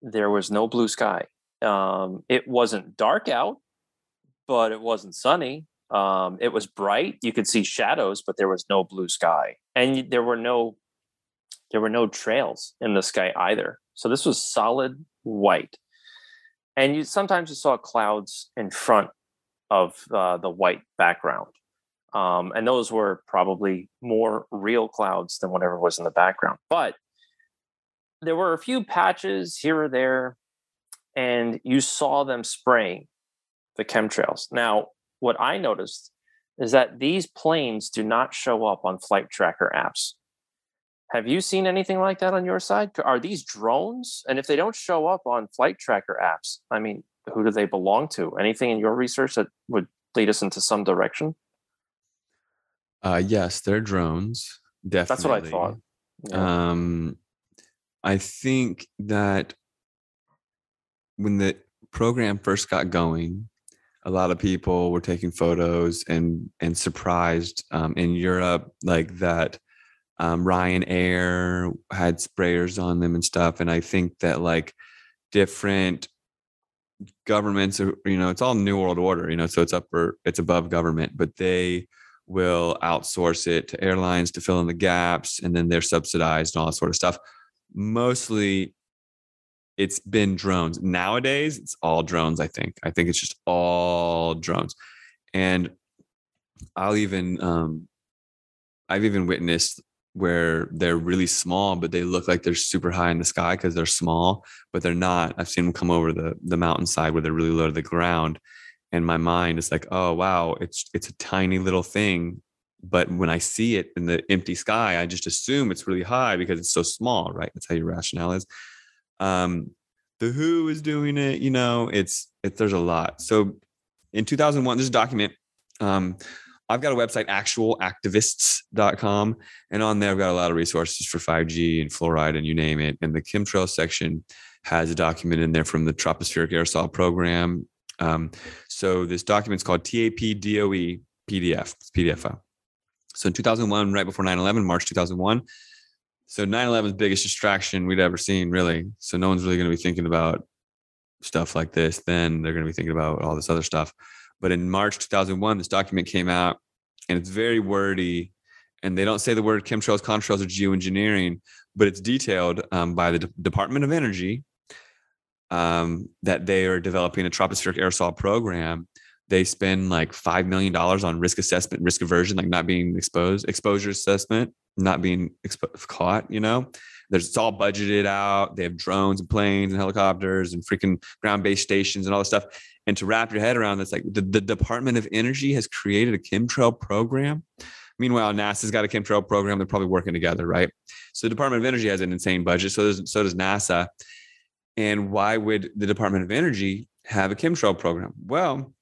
There was no blue sky. Um, it wasn't dark out, but it wasn't sunny. Um, it was bright. You could see shadows, but there was no blue sky, and there were no there were no trails in the sky either. So this was solid white, and you sometimes you saw clouds in front of uh, the white background. Um, and those were probably more real clouds than whatever was in the background. But there were a few patches here or there, and you saw them spraying the chemtrails. Now, what I noticed is that these planes do not show up on flight tracker apps. Have you seen anything like that on your side? Are these drones? And if they don't show up on flight tracker apps, I mean, who do they belong to? Anything in your research that would lead us into some direction? Uh, yes, they're drones. Definitely. That's what I thought. Yeah. Um, I think that when the program first got going, a lot of people were taking photos and and surprised um, in Europe like that. Um, Ryanair had sprayers on them and stuff, and I think that like different governments are you know it's all new world order you know so it's up for it's above government but they will outsource it to airlines to fill in the gaps and then they're subsidized and all that sort of stuff mostly it's been drones. Nowadays, it's all drones. I think. I think it's just all drones, and I'll even um, I've even witnessed where they're really small, but they look like they're super high in the sky because they're small, but they're not. I've seen them come over the the mountainside where they're really low to the ground, and my mind is like, oh wow, it's it's a tiny little thing. But when I see it in the empty sky, I just assume it's really high because it's so small, right? That's how your rationale is. Um, the WHO is doing it, you know, it's it, there's a lot. So in 2001, there's a document. Um, I've got a website, actualactivists.com, and on there I've got a lot of resources for 5G and fluoride and you name it. And the chemtrail section has a document in there from the Tropospheric Aerosol Program. Um, so this document is called TAPDOE PDF, it's PDF file. So in 2001, right before 9/11, March 2001. So 9/11's biggest distraction we'd ever seen, really. So no one's really going to be thinking about stuff like this. Then they're going to be thinking about all this other stuff. But in March 2001, this document came out and it's very wordy. And they don't say the word chemtrails, contrails, or geoengineering, but it's detailed um, by the D- Department of Energy um, that they are developing a tropospheric aerosol program. They spend like $5 million on risk assessment, risk aversion, like not being exposed, exposure assessment, not being expo- caught, you know? There's it's all budgeted out. They have drones and planes and helicopters and freaking ground-based stations and all this stuff. And to wrap your head around this, like the, the Department of Energy has created a chemtrail program. Meanwhile, NASA's got a chemtrail program. They're probably working together, right? So the Department of Energy has an insane budget. So does, so does NASA. And why would the Department of Energy have a chemtrail program? Well,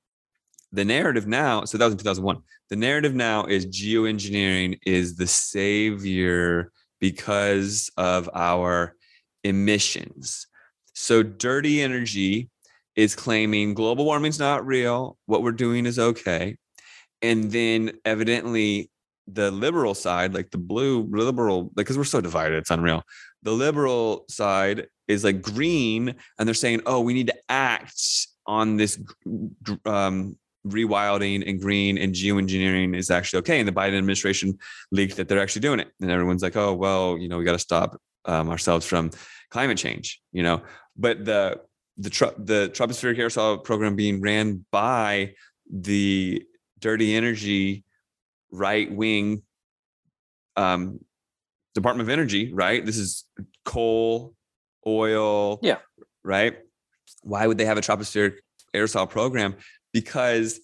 the narrative now, so that was in 2001. The narrative now is geoengineering is the savior because of our emissions. So dirty energy is claiming global warming's not real, what we're doing is okay. And then evidently the liberal side, like the blue liberal, because we're so divided, it's unreal. The liberal side is like green, and they're saying, "Oh, we need to act on this um, rewilding and green and geoengineering is actually okay. And the Biden administration leaked that they're actually doing it. And everyone's like, oh, well, you know, we got to stop um, ourselves from climate change, you know. But the the the tropospheric aerosol program being ran by the dirty energy right wing um, Department of Energy, right? This is coal, oil, yeah, right. Why would they have a tropospheric aerosol program? because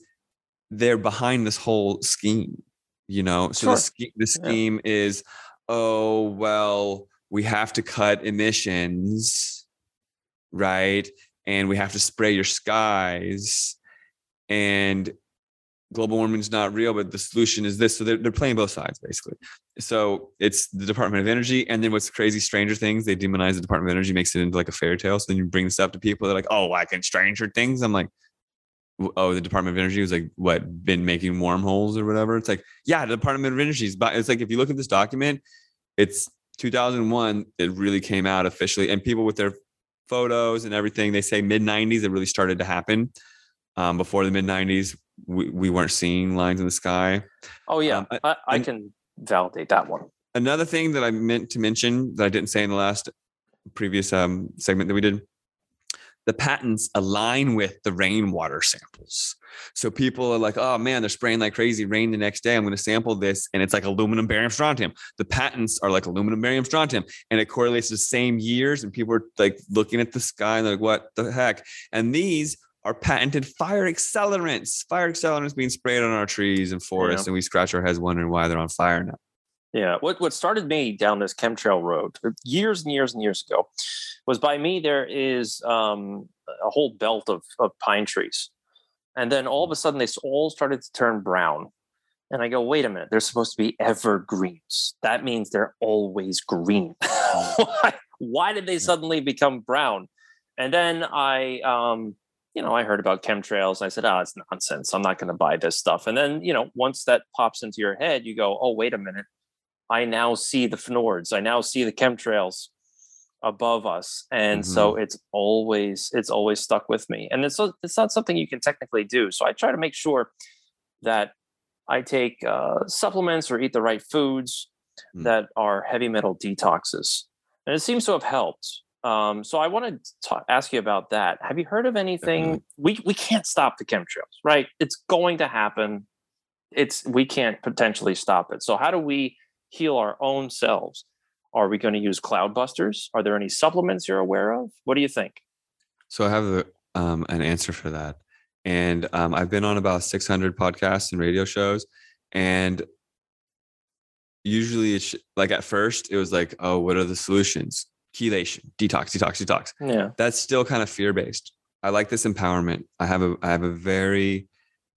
they're behind this whole scheme you know so Sure. the, the scheme is oh well we have to cut emissions right and we have to spray your skies and global warming is not real but the solution is this. So they're, they're playing both sides basically. So it's the department of energy and then what's crazy stranger things they demonize the department of energy makes it into like a fairy tale. So then you bring this up to people they're like oh like in stranger things? I'm like oh the department of energy was like what been making wormholes or whatever? It's like yeah the department of energy is but it's like if you look at this document it's 2001 it really came out officially and people with their photos and everything they say mid 90s it really started to happen um, before the mid 90s we, we weren't seeing lines in the sky Oh yeah, Um, I- I, can validate that one. another thing that I meant to mention that I didn't say in the last previous um, segment that we did, the patents align with the rainwater samples. So people are like, oh man, they're spraying like crazy rain the next day. I'm going to sample this and it's like aluminum, barium, strontium. The patents are like aluminum, barium, strontium, and it correlates to the same years. And people are like looking at the sky and they're like, what the heck? And these are patented fire accelerants, fire accelerants being sprayed on our trees and forests. And we scratch our heads wondering why they're on fire now. Yeah, what what started me down this chemtrail road uh, years and years and years ago was by me. There is um, a whole belt of of pine trees, and then all of a sudden they all started to turn brown. And I go, wait a minute, they're supposed to be evergreens. That means they're always green. why, why did they suddenly become brown? And then I, um, you know, I heard about chemtrails. And I said, oh, it's nonsense. I'm not going to buy this stuff. And then, you know, once that pops into your head, you go, oh, wait a minute. I now see the fjords. I now see the chemtrails above us, and so it's always it's always stuck with me. And it's it's not something you can technically do. So I try to make sure that I take uh, supplements or eat the right foods Mm. that are heavy metal detoxes, and it seems to have helped. Um, so I want to ask you about that. Have you heard of anything? Definitely. We we can't stop the chemtrails, right? It's going to happen. It's we can't potentially stop it. So how do we heal our own selves? Are we going to use cloud busters? Are there any supplements you're aware of? What do you think? So I have a, um, an answer for that. And um, I've been on about 600 podcasts and radio shows. And usually it's like at first, it was like, oh, what are the solutions? Chelation, detox, detox, detox. Yeah. That's still kind of fear based. I like this empowerment. I have a I have a very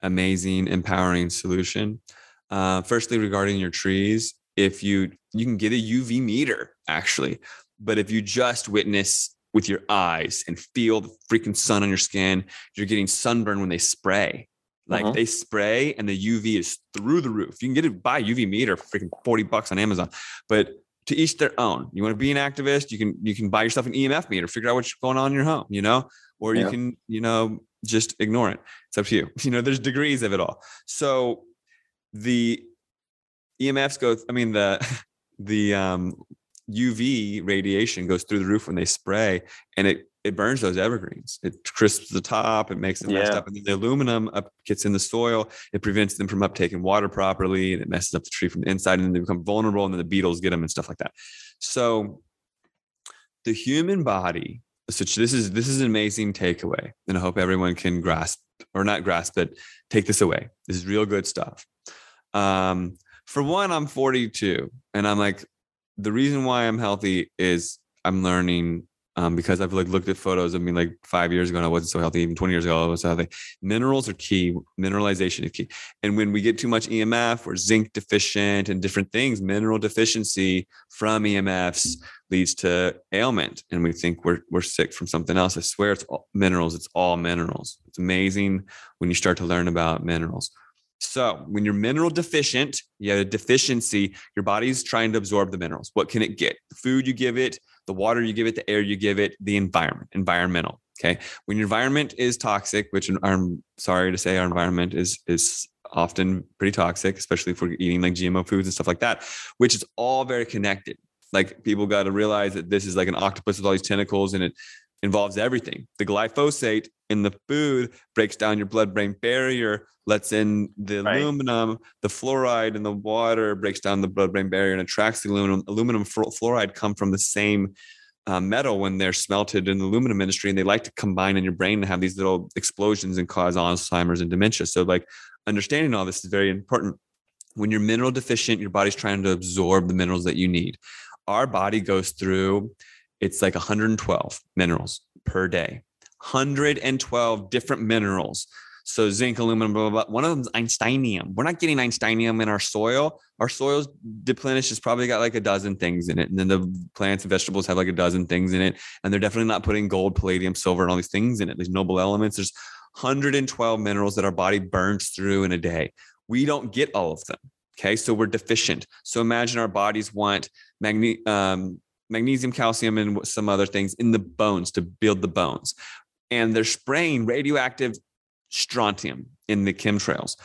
amazing, empowering solution. Uh, firstly, regarding your trees, if you you can get a UV meter actually, but if you just witness with your eyes and feel the freaking sun on your skin, you're getting sunburn when they spray. Like Uh-huh. they spray and the UV is through the roof. You can get it by UV meter for freaking 40 bucks on Amazon. But to each their own. You want to be an activist, you can you can buy yourself an EMF meter, figure out what's going on in your home, you know, or you can, you know, just ignore it. It's up to you. You know, there's degrees of it all. So the EMFs go, I mean, the the um UV radiation goes through the roof when they spray and it it burns those evergreens. It crisps the top, it makes them messed up. And then the aluminum up gets in the soil, it prevents them from uptaking water properly and it messes up the tree from the inside and then they become vulnerable and then the beetles get them and stuff like that. So the human body, so this is this is an amazing takeaway. And I hope everyone can grasp or not grasp, but take this away. This is real good stuff. Um, for one, I'm 42 and I'm like, the reason why I'm healthy is I'm learning um, because I've like looked at photos of me like five years ago and I wasn't so healthy. Even 20 years ago, I was healthy. Minerals are key. Mineralization is key. And when we get too much EMF, we're zinc deficient and different things. Mineral deficiency from EMFs leads to ailment, and we think we're we're sick from something else. I swear, it's all minerals. It's all minerals. It's amazing when you start to learn about minerals. So when you're mineral deficient, you have a deficiency, your body's trying to absorb the minerals. What can it get? The food you give it, the water you give it, the air you give it, the environment, environmental. Okay. When your environment is toxic, which I'm sorry to say our environment is is often pretty toxic, especially if we're eating like GMO foods and stuff like that, which is all very connected. Like people got to realize that this is like an octopus with all these tentacles and it involves everything. The glyphosate in the food breaks down your blood brain barrier, lets in the Right. aluminum, the fluoride in the water breaks down the blood brain barrier and attracts the aluminum. Aluminum fluoride come from the same uh, metal when they're smelted in the aluminum industry, and they like to combine in your brain and have these little explosions and cause Alzheimer's and dementia. So, like, understanding all this is very important. When you're mineral deficient, your body's trying to absorb the minerals that you need. Our body goes through, it's like 112 minerals per day, 112 different minerals. So zinc, aluminum, blah, blah, blah. One of them is Einsteinium. We're not getting Einsteinium in our soil. Our soil's deplenished has probably got like a dozen things in it. And then the plants and vegetables have like a dozen things in it. And they're definitely not putting gold, palladium, silver, and all these things in it. These noble elements. There's 112 minerals that our body burns through in a day. We don't get all of them. Okay. So we're deficient. So imagine our bodies want magne- um, magnesium, calcium, and some other things in the bones to build the bones. And they're spraying radioactive strontium in the chemtrails.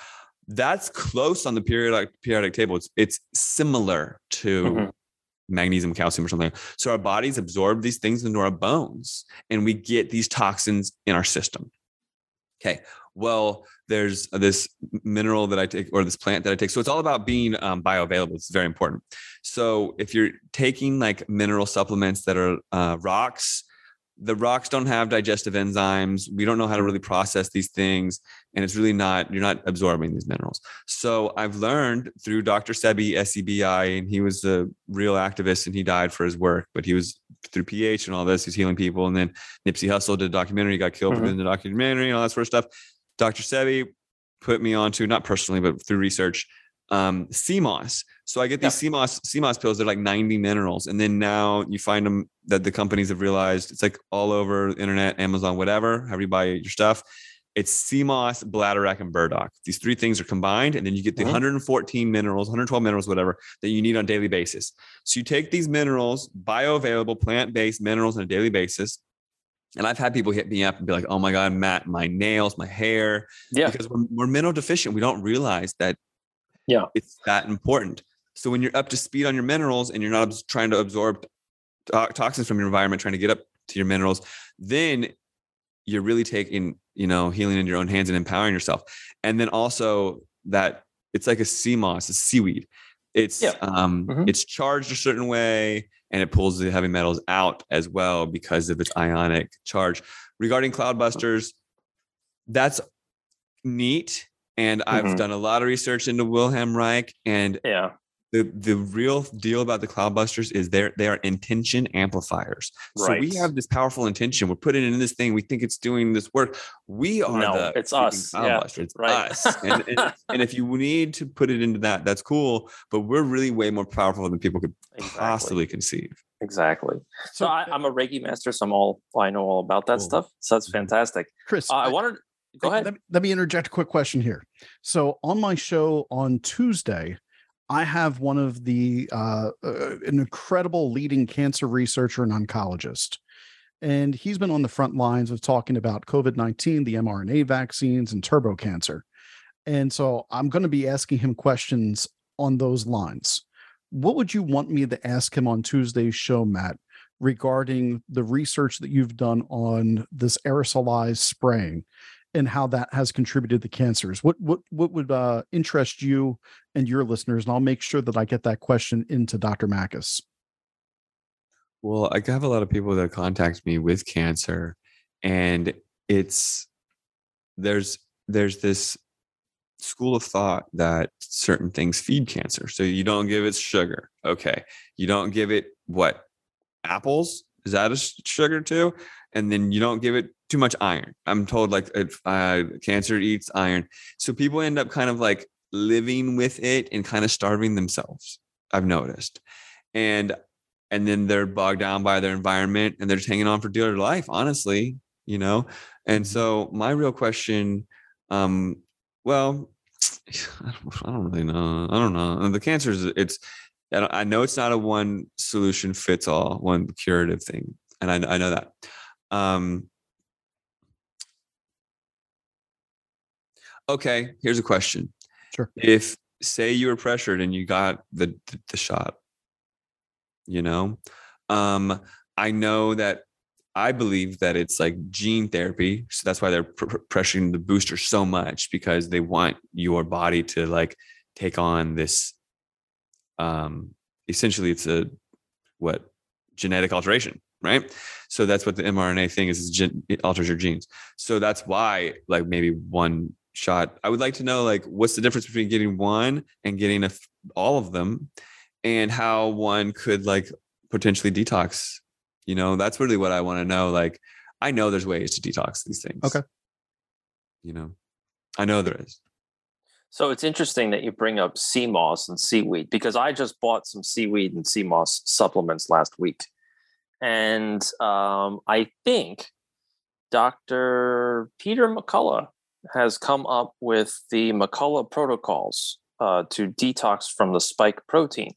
That's close on the periodic periodic table. It's it's similar to Mhm. magnesium, calcium, or something. So our bodies absorb these things into our bones, and we get these toxins in our system. Okay. Well, there's this mineral that I take or this plant that I take. So it's all about being um, bioavailable. It's very important. So if you're taking like mineral supplements that are uh, rocks, the rocks don't have digestive enzymes. We don't know how to really process these things. And it's really not, you're not absorbing these minerals. So I've learned through Dr. Sebi, SEBI, and he was a real activist and he died for his work, but he was through pH and all this, he's healing people. And then Nipsey Hussle did a documentary, he got killed Mhm. within the documentary and all that sort of stuff. Dr. Sebi put me onto, not personally, but through research, um, sea moss. So I get these sea moss CMOS pills. They're like 90 minerals, and then now you find them that the companies have realized it's like all over the internet, Amazon, whatever. However you buy your stuff, it's sea moss, bladderwrack, and burdock. These three things are combined, and then you get the Mhm. 114 minerals, 112 minerals, whatever that you need on a daily basis. So you take these minerals, bioavailable plant-based minerals on a daily basis. And I've had people hit me up and be like, "Oh my God, Matt, my nails, my hair, Yeah. because we're, we're mineral deficient. We don't realize that Yeah. it's that important. So when you're up to speed on your minerals and you're not trying to absorb to- toxins from your environment, trying to get up to your minerals, then you're really taking, you know, healing in your own hands and empowering yourself. And then also that it's like a sea moss, a seaweed. It's Yeah. um Mhm. it's charged a certain way and it pulls the heavy metals out as well because of its ionic charge. Regarding cloudbusters, that's neat. And I've Mhm. done a lot of research into Wilhelm Reich and Yeah. the the real deal about the cloudbusters is they're they are intention amplifiers. Right. So we have this powerful intention. We're putting it in this thing. We think it's doing this work. We are No, the it's freaking us. Yeah. It's right. us. And, and, and if you need to put it into that, that's cool. But we're really way more powerful than people could Exactly. possibly conceive. Exactly. So, I, I'm a Reiki master, so I'm all I know all about that Cool. stuff. So that's fantastic. Chris, Uh, I wanted. Go Let- ahead. Let me, let me interject a quick question here. So on my show on Tuesday, I have one of the uh, uh, an incredible leading cancer researcher and oncologist, and he's been on the front lines of talking about COVID nineteen, the mRNA vaccines, and turbo cancer. And so I'm going to be asking him questions on those lines. What would you want me to ask him on Tuesday's show, Matt, regarding the research that you've done on this aerosolized spraying? And how that has contributed to cancers. What what what would uh, interest you and your listeners? And I'll make sure that I get that question into Dr. Makis. Well, I have a lot of people that contact me with cancer, and it's there's there's this school of thought that certain things feed cancer. So you don't give it sugar. Okay. You don't give it what? Apples? Is that a sugar too? And then you don't give it too much iron. I'm told like if uh, cancer eats iron. So people end up kind of like living with it and kind of starving themselves. I've noticed. And and then they're bogged down by their environment and they're just hanging on for dear life, honestly, you know? And so my real question, um, well, I don't, I don't really know. I don't know. The cancer is it's. I, I know it's not a one solution fits all, one curative thing, and I, I know that. Um, okay, here's a question. Sure. If say you were pressured and you got the the, the shot, you know, um, I know that I believe that it's like gene therapy. So that's why they're pr- pr- pressuring the booster so much because they want your body to like take on this. Um, essentially, it's a what genetic alteration, right? So that's what the mRNA thing is. is gen- it alters your genes. So that's why, like, maybe one shot. I would like to know, like, what's the difference between getting one and getting a, f- all of them, and how one could like potentially detox you know, that's really what I want to know. Like, I know there's ways to detox these things. Okay. You know, I know there is. So it's interesting that you bring up sea moss and seaweed because I just bought some seaweed and sea moss supplements last week. And um, I think Dr. Peter McCullough has come up with the McCullough protocols uh, to detox from the spike protein.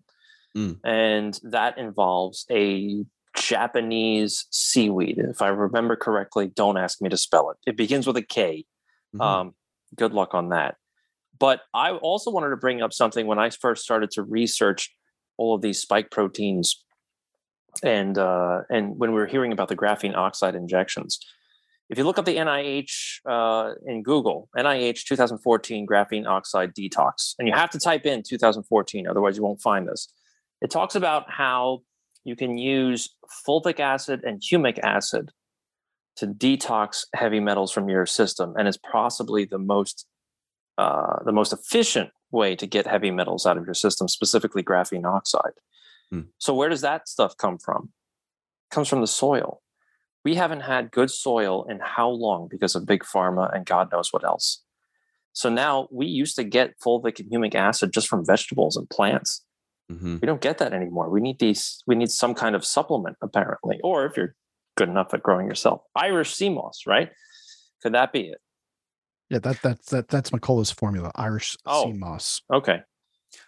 Mm. And that involves a Japanese seaweed. If I remember correctly, don't ask me to spell it. It begins with a K. Mhm. Um, good luck on that. But I also wanted to bring up something when I first started to research all of these spike proteins, and uh, and when we were hearing about the graphene oxide injections. If you look up the NIH uh, in Google, NIH 2014 graphene oxide detox, and you have to type in 2014, otherwise you won't find this. It talks about how you can use fulvic acid and humic acid to detox heavy metals from your system, and it's possibly the most uh, the most efficient way to get heavy metals out of your system, specifically graphene oxide. Hmm. So where does that stuff come from? It comes from the soil. We haven't had good soil in how long because of big pharma and God knows what else. So now we used to get fulvic and humic acid just from vegetables and plants. Mhm. We don't get that anymore. We need these. We need some kind of supplement, apparently, or if you're good enough at growing yourself, Irish sea moss, right? Could that be it? Yeah, that that's that that's McCullough's formula, Irish Oh. sea moss. Okay.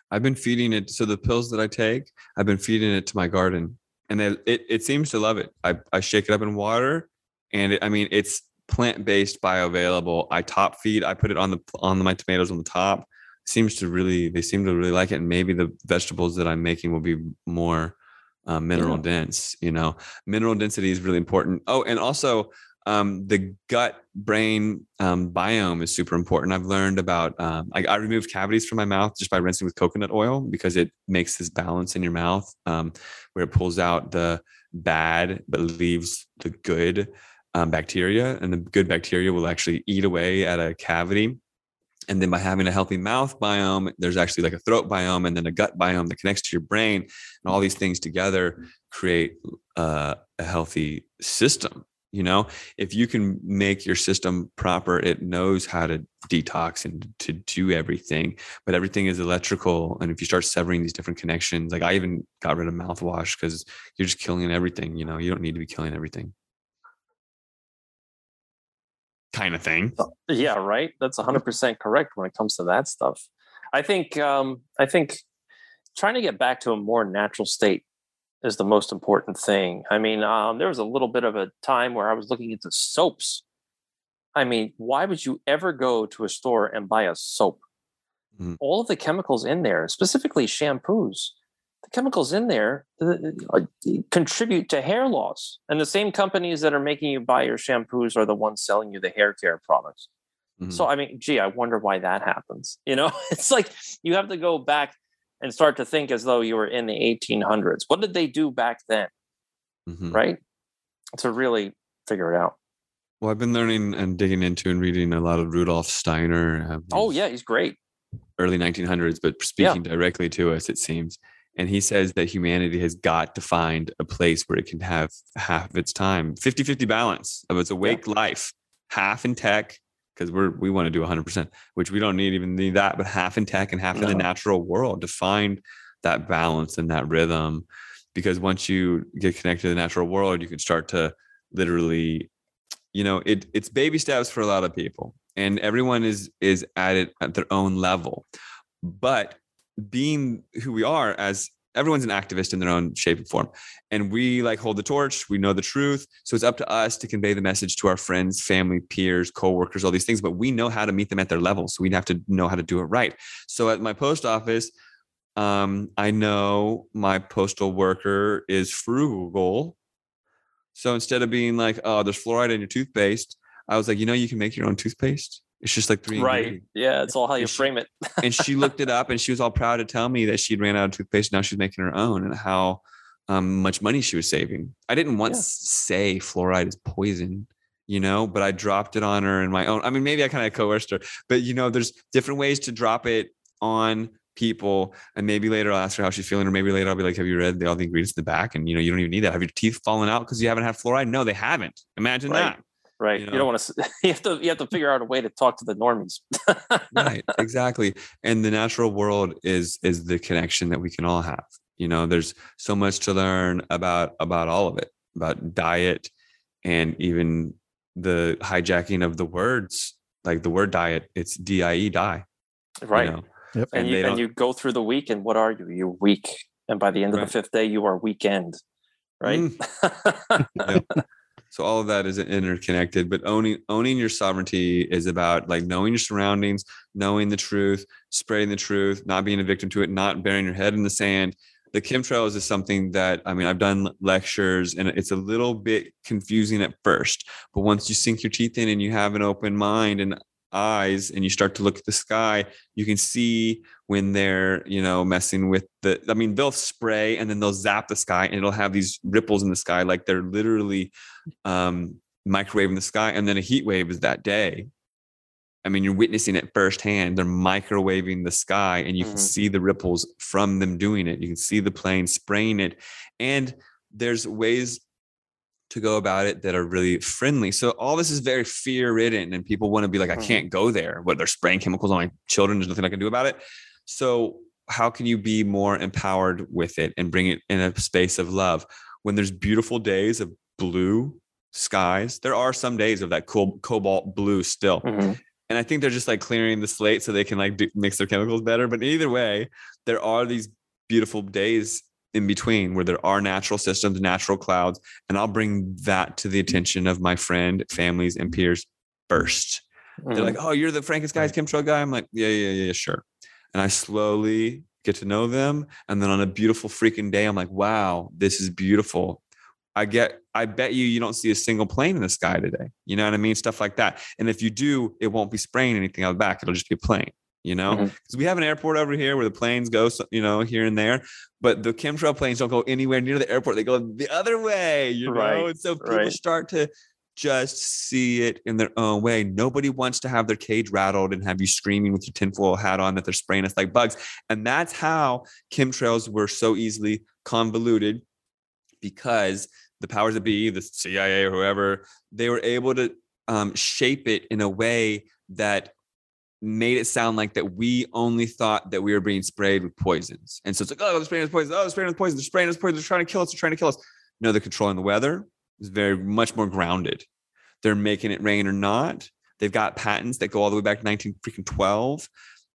I've been feeding it. So the pills that I take, I've been feeding it to my garden, and it it, it seems to love it. I I shake it up in water, and it, I mean it's plant based, bioavailable. I top feed. I put it on the on the, my tomatoes on the top. Seems to really they seem to really like it, and maybe the vegetables that I'm making will be more uh, mineral Yeah. dense. You know, mineral density is really important. Oh, and also um, the gut brain um, biome is super important. I've learned about. Um, I, I remove cavities from my mouth just by rinsing with coconut oil because it makes this balance in your mouth um, where it pulls out the bad but leaves the good um, bacteria, and the good bacteria will actually eat away at a cavity. And then by having a healthy mouth biome, there's actually like a throat biome and then a gut biome that connects to your brain. And all these things together create uh, a healthy system. You know, if you can make your system proper, it knows how to detox and to do everything. But everything is electrical. And if you start severing these different connections, like I even got rid of mouthwash because you're just killing everything. You know, you don't need to be killing everything. Kind of thing. Yeah, right. That's 100% correct when it comes to that stuff. I think um I think trying to get back to a more natural state is the most important thing. I mean, um there was a little bit of a time where I was looking into soaps. I mean, why would you ever go to a store and buy a soap? Mhm. All of the chemicals in there, specifically shampoos, the chemicals in there uh, contribute to hair loss. And the same companies that are making you buy your shampoos are the ones selling you the hair care products. Mhm. So I mean, gee, I wonder why that happens. You know, it's like you have to go back and start to think as though you were in the 1800s. What did they do back then, Mhm. right? To really figure it out. Well, I've been learning and digging into and reading a lot of Rudolf Steiner. uh, Oh yeah, he's great. early 1900s, but speaking directly to us, it seems. And he says that humanity has got to find a place where it can have half of its time 50 50 balance of its awake life, half in tech, because we're we want to do 100%, which we don't need even need that, but half in tech and half in the natural world to find that balance and that rhythm. Because once you get connected to the natural world, you can start to literally you know it it's baby steps for a lot of people and everyone is is at it at their own level but being who we are as everyone's an activist in their own shape and form. And we like hold the torch we know the truth. So it's up to us to convey the message to our friends family peers co-workers all these things but we know how to meet them at their level so we'd have to know how to do it right. So at my post office um, i know my postal worker is frugal. So instead of being like, oh, there's fluoride in your toothpaste, I was like, you know, you can make your own toothpaste. It's just like three Right. Yeah, it's all how you she- frame it. And she looked it up and she was all proud to tell me that she'd ran out of toothpaste. Now she's making her own and how um, much money she was saving. I didn't once Yeah. say fluoride is poison, you know, but I dropped it on her in my own. I mean, maybe I kind of coerced her, but you know, there's different ways to drop it on people. And maybe later I'll ask her how she's feeling, or maybe later I'll be like, Have you read the, all the ingredients in the back? And you know, you don't even need that. Have your teeth fallen out because you haven't had fluoride? No, they haven't. Imagine Right. that. Right. You You, know. don't want to. You have to. You have to figure out a way to talk to the normies. right exactly and the natural world is is the connection that we can all have you know there's so much to learn about about all of it about diet and even the hijacking of the words like the word diet it's die die you Right. know? Yep. and and you and you go through the week, and what are you? You're weak, and by the end of Right. the fifth day, you are weekend. Right. Mm. Yep. So all of that is interconnected but owning owning your sovereignty is about like knowing your surroundings knowing the truth spreading the truth not being a victim to it not burying your head in the sand. The chemtrails is something that i mean i've done lectures and it's a little bit confusing at first but once you sink your teeth in and you have an open mind and eyes and you start to look at the sky you can see when they're you know messing with the i mean they'll spray and then they'll zap the sky and it'll have these ripples in the sky like they're literally um microwaving the sky and then a heat wave is that day. I mean you're witnessing it firsthand. They're microwaving the sky and you can Mhm. see the ripples from them doing it. You can see the plane spraying it. And there's ways to go about it that are really friendly. So all this is very fear ridden, and people want to be like, I Mhm. can't go there. What they're spraying chemicals on my children. There's nothing I can do about it. So how can you be more empowered with it and bring it in a space of love? When there's beautiful days of blue skies, there are some days of that cool cobalt blue still. Mhm. And I think they're just like clearing the slate so they can like do, mix their chemicals better. But either way, there are these beautiful days in between where there are natural systems, natural clouds, and I'll bring that to the attention of my friend, families, and peers first. They're Mhm. like, "Oh, you're the Frankenskies chemtrail guy." I'm like, "Yeah, yeah, yeah, sure." And I slowly get to know them. And then on a beautiful freaking day, I'm like, wow, this is beautiful. I get, I bet you, you don't see a single plane in the sky today. You know what I mean? Stuff like that. And if you do, it won't be spraying anything out the back. It'll just be a plane, you know? Because Mhm. we have an airport over here where the planes go, you know, here and there, but the chemtrail planes don't go anywhere near the airport. They go the other way, you know? And so people right. start to just see it in their own way. Nobody wants to have their cage rattled and have you screaming with your tinfoil hat on that they're spraying us like bugs. And that's how chemtrails were so easily convoluted because the powers that be, the CIA or whoever, they were able to um, shape it in a way that made it sound like that we only thought that we were being sprayed with poisons. And so it's like, oh, they're spraying us with poison. Oh, they're spraying us with poison. They're spraying us with poison. They're trying to kill us. They're trying to kill us. No, they're controlling the weather. It's very much more grounded. They're making it rain or not. They've got patents that go all the way back to 19 freaking 12.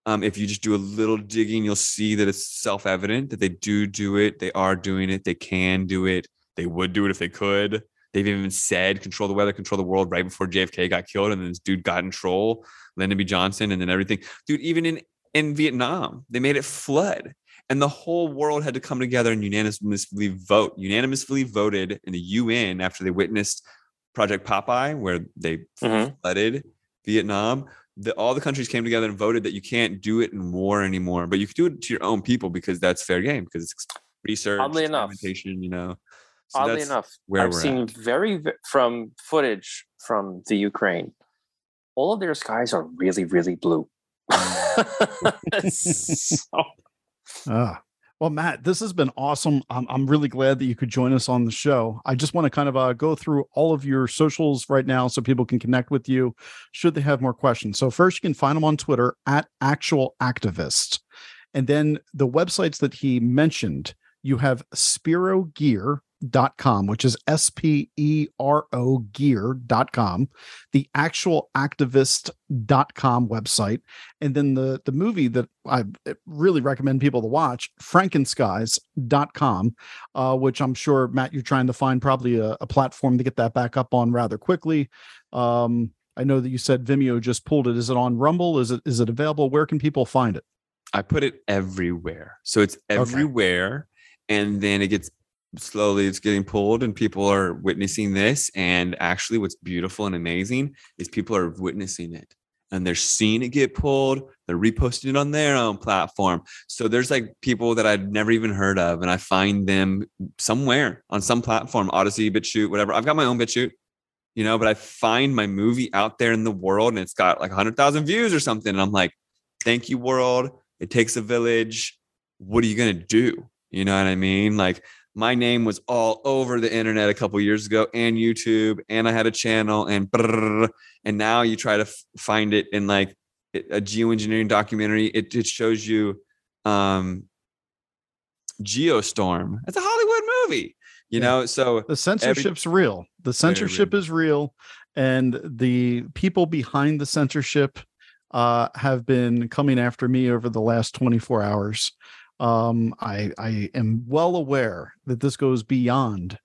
Um, if you just do a little digging, you'll see that it's self-evident that they do do it. They are doing it. They can do it. They would do it if they could. They've even said control the weather, control the world right before JFK got killed, and then this dude got in control, Lyndon B. Johnson, and then everything. Dude, even in in Vietnam, they made it flood, and the whole world had to come together and unanimously vote. Unanimously voted in the UN after they witnessed Project Popeye, where they Mhm. flooded Vietnam. The, all the countries came together and voted that you can't do it in war anymore, but you can do it to your own people because that's fair game because it's research, Oddly enough. you know. So Oddly enough, where I've we're seen at. very from footage from the Ukraine. All of their skies are really, really blue. So- Ah. Well, Matt, this has been awesome. I'm, I'm really glad that you could join us on the show. I just want to kind of uh, go through all of your socials right now so people can connect with you should they have more questions. So, first, you can find them on Twitter at Actual Activist. And then the websites that he mentioned, you have sperogear.com, which is S P E R O gear.com, the actual activist.com website and then the the movie that I really recommend people to watch, frankenskies.com, uh, which I'm sure Matt you're trying to find probably a, a platform to get that back up on rather quickly. Um, I know that you said Vimeo just pulled it. Is it on Rumble? Is it is it available? Where can people find it? I put it everywhere. So it's everywhere. And then it gets slowly it's getting pulled and people are witnessing this. And actually what's beautiful and amazing is people are witnessing it and they're seeing it get pulled. They're reposting it on their own platform. So there's like people that I'd never even heard of. And I find them somewhere on some platform, Odysee, BitChute, whatever. I've got my own BitChute. You know, but I find my movie out there in the world and it's got like 100,000 views or something. And I'm like, thank you, world. It takes a village. What are you going to do? You know what I mean? Like my name was all over the internet a couple years ago and YouTube, and I had a channel and brrr, and now you try to f- find it in like a geoengineering documentary. It, it shows you um Geostorm. It's a Hollywood movie, you Yeah. know. So The censorship's real. The censorship is real, and the people behind the censorship uh, have been coming after me over the last 24 hours. Um, I I am well aware that this goes beyond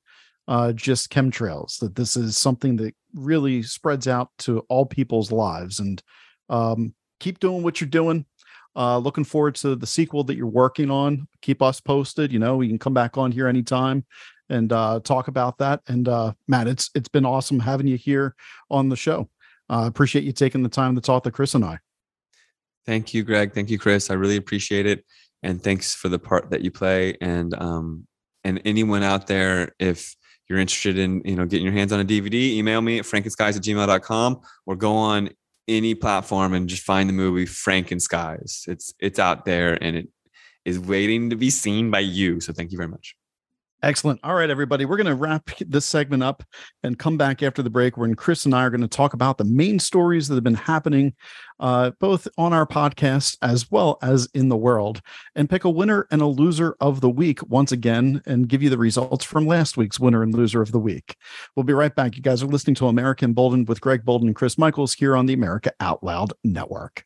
uh, just chemtrails. That this is something that really spreads out to all people's lives. And um, keep doing what you're doing. Uh, looking forward to the sequel that you're working on. Keep us posted. You know, we can come back on here anytime and uh, talk about that. And uh, Matt, it's it's been awesome having you here on the show. Uh, appreciate you taking the time to talk to Chris and I. Thank you, Greg. Thank you, Chris. I really appreciate it. And thanks for the part that you play. And um, and anyone out there, if you're interested in you know getting your hands on a DVD, email me at frankenskies at gmail.com or go on any platform and just find the movie Frankenskies. It's it's out there and it is waiting to be seen by you. So thank you very much. Excellent. All right, everybody. We're going to wrap this segment up and come back after the break when Chris and I are going to talk about the main stories that have been happening uh, both on our podcast as well as in the world and pick a winner and a loser of the week once again and give you the results from last week's winner and loser of the week. We'll be right back. You guys are listening to America Emboldened with Greg Boulden and Chris Michaels here on the America Out Loud Network.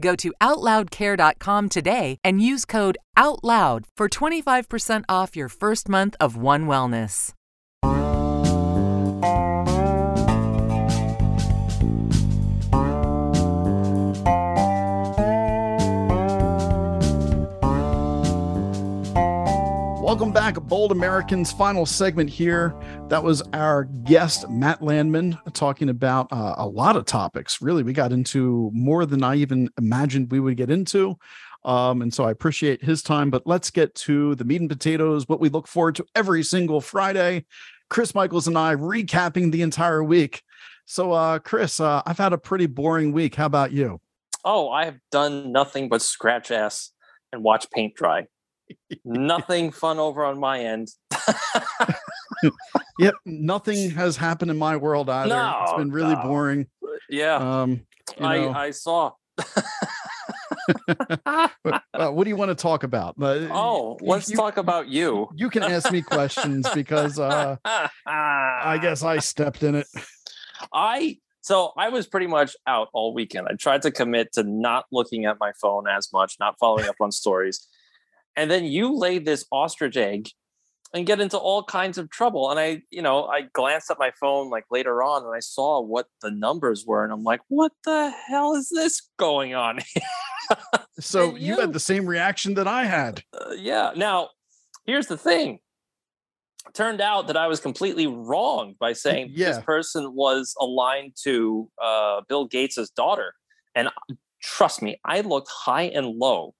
Go to OutLoudCare.com today and use code OUTLOUD for 25% off your first month of One Wellness. Welcome back, Bold Americans. Final segment here. That was our guest, Matt Landman, talking about uh, a lot of topics. Really, we got into more than I even imagined we would get into. Um, and so I appreciate his time. But let's get to the meat and potatoes, what we look forward to every single Friday. Chris Michaels and I recapping the entire week. So, uh, Chris, uh, I've had a pretty boring week. How about you? Oh, I have done nothing but scratch ass and watch paint dry. Nothing fun over on my end. yep, nothing has happened in my world either. No, it's been really no. boring. Yeah, Um, know, I, I saw. uh, what do you want to talk about? Uh, oh, let's you- talk about you. You can ask me questions because uh, I guess I stepped in it. I so I was pretty much out all weekend. I tried to commit to not looking at my phone as much, not following up on stories. And then you laid this ostrich egg and get into all kinds of trouble. And I, you know, I glanced at my phone like later on and I saw what the numbers were. And I'm like, what the hell is this going on? So you you- had the same reaction that I had. Uh, yeah. Now, here's the thing. Turned out that I was completely wrong by saying Yeah. this person was aligned to uh, Bill Gates's daughter, and trust me, I looked high and low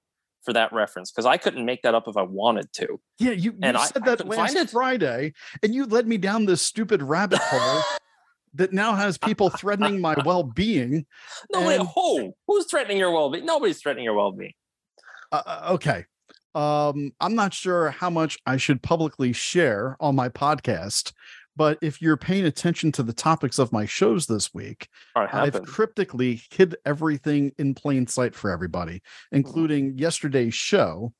for that reference because I couldn't make that up if I wanted to. Yeah, you, you And I- said I that couldn't last. Friday, and you led me down this stupid rabbit hole that now has people threatening my well-being. No, wait, who? Who's threatening your well-being? Nobody's threatening your well-being. Uh, uh, okay. Um, I'm not sure how much I should publicly share on my podcast, but if you're paying attention to the topics of my shows this week, I've cryptically hid everything in plain sight for everybody, including yesterday's show,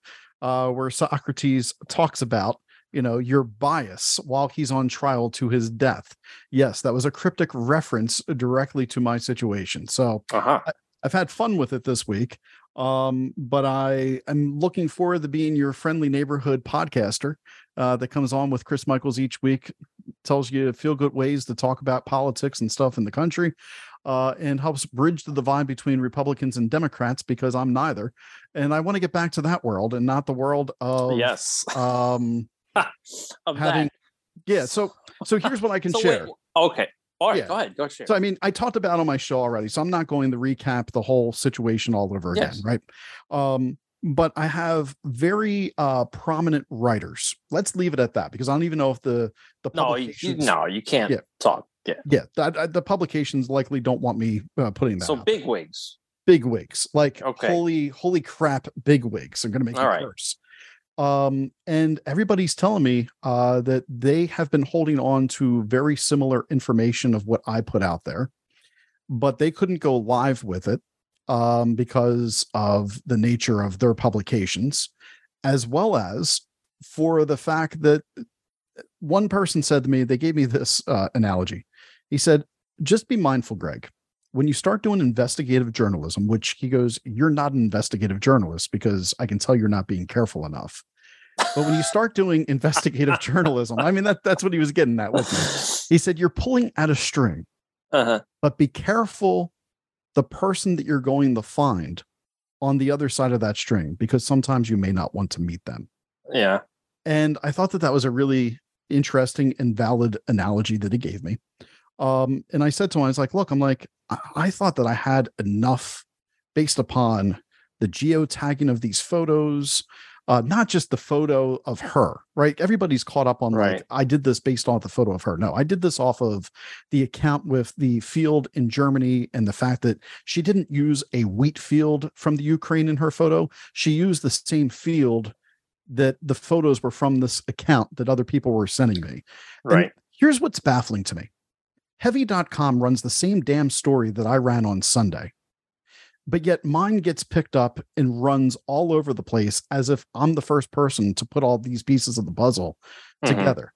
uh, where Socrates talks about, you know, your bias while he's on trial to his death. Yes, that was a cryptic reference directly to my situation. So Uh-huh. I've had fun with it this week. Um, but I am looking forward to being your friendly neighborhood podcaster uh, that comes on with Chris Michaels each week, tells you feel good ways to talk about politics and stuff in the country, uh, and helps bridge the divide between Republicans and Democrats because I'm neither. And I want to get back to that world and not the world of yes. um Of having that. yeah. So so here's what I can So wait, share. okay. All right, Yeah. go ahead. Go share. So I mean, I talked about on my show already, so I'm not going to recap the whole situation all over again, right? Um, but I have very uh prominent writers. Let's leave it at that because I don't even know if the the no, you, no, you can't Yeah. talk. Yeah. yeah, uh, the publications likely don't want me uh, putting that. So out. big wigs. big wigs, like Okay. holy holy crap, big wigs. I'm going to make All right. curse. Um, and everybody's telling me uh, that they have been holding on to very similar information of what I put out there, but they couldn't go live with it um, because of the nature of their publications, as well as for the fact that one person said to me, they gave me this uh, analogy. He said, just be mindful, Greg when you start doing investigative journalism, which he goes, you're not an investigative journalist because I can tell you're not being careful enough. But when you start doing investigative journalism, I mean that that's what he was getting at with me. He said you're pulling at a string, Uh-huh. but be careful the person that you're going to find on the other side of that string because sometimes you may not want to meet them. Yeah. And I thought that that was a really interesting and valid analogy that he gave me. Um, and I said to him, I was like, look, I'm like, I, I thought that I had enough based upon the geotagging of these photos, uh, not just the photo of her, right? Everybody's caught up on Right. like, I did this based off the photo of her. No, I did this off of the account with the field in Germany and the fact that she didn't use a wheat field from the Ukraine in her photo. She used the same field that the photos were from this account that other people were sending me. And Right. here's what's baffling to me heavy.com runs the same damn story that I ran on Sunday. But yet mine gets picked up and runs all over the place as if I'm the first person to put all these pieces of the puzzle Mhm. together.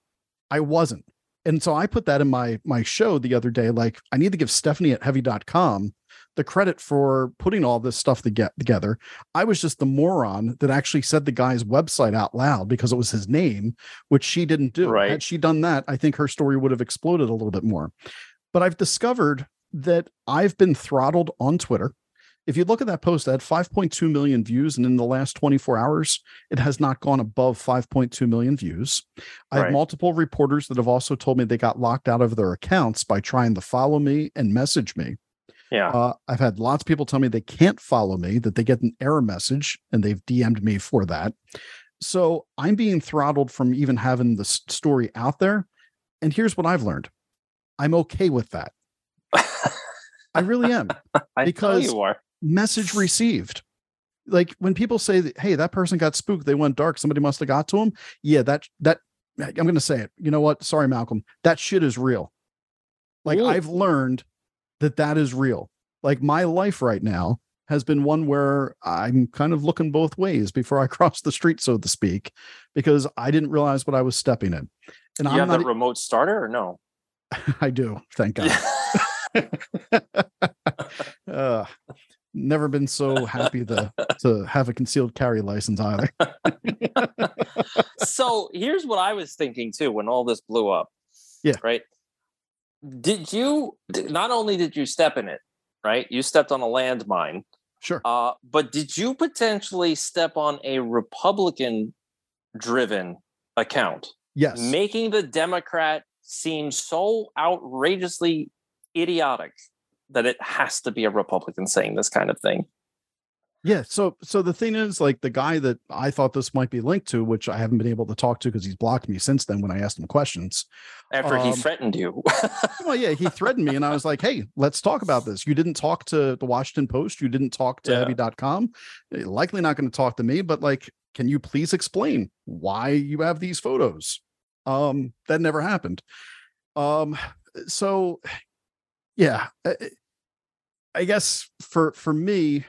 I wasn't. And so I put that in my my show the other day like I need to give Stephanie at heavy.com the credit for putting all this stuff to get together. I was just the moron that actually said the guy's website out loud because it was his name, which she didn't do. Right. Had she done that, I think her story would have exploded a little bit more. But I've discovered that I've been throttled on Twitter. If you look at that post, it had 5.2 million views, and in the last 24 hours, it has not gone above 5.2 million views. I have multiple reporters that have also told me they got locked out of their accounts by trying to follow me and message me. Yeah. Uh, I've had lots of people tell me they can't follow me, that they get an error message, and they've DM'd me for that. So I'm being throttled from even having the story out there. And here's what I've learned I'm okay with that. I really am. I because- you are. Message received. Like when people say that, hey, that person got spooked, they went dark, somebody must have got to them. Yeah, that, that, I'm going to say it. You know what? Sorry, Malcolm. That shit is real. Like Ooh. I've learned that that is real. Like my life right now has been one where I'm kind of looking both ways before I cross the street, so to speak, because I didn't realize what I was stepping in. And you I'm have not, that remote starter or no? I do, thank God. uh, never been so happy to to have a concealed carry license either. so here's what I was thinking too when all this blew up. Yeah. Right. Did you not only did you step in it, right? You stepped on a landmine, Sure. uh, but did you potentially step on a Republican driven account, Yes. making the Democrat seem so outrageously idiotic that it has to be a Republican saying this kind of thing? Yeah. So so the thing is, like the guy that I thought this might be linked to, which I haven't been able to talk to because he's blocked me since then when I asked him questions. After he Um, threatened you. Well, yeah, he threatened me, and I was like, "Hey, let's talk about this." You didn't talk to the Washington Post. You didn't talk to Yeah. Heavy.com. You're likely not going to talk to me, but like, can you please explain why you have these photos? Um, that never happened. Um, so yeah, I, I guess for for me,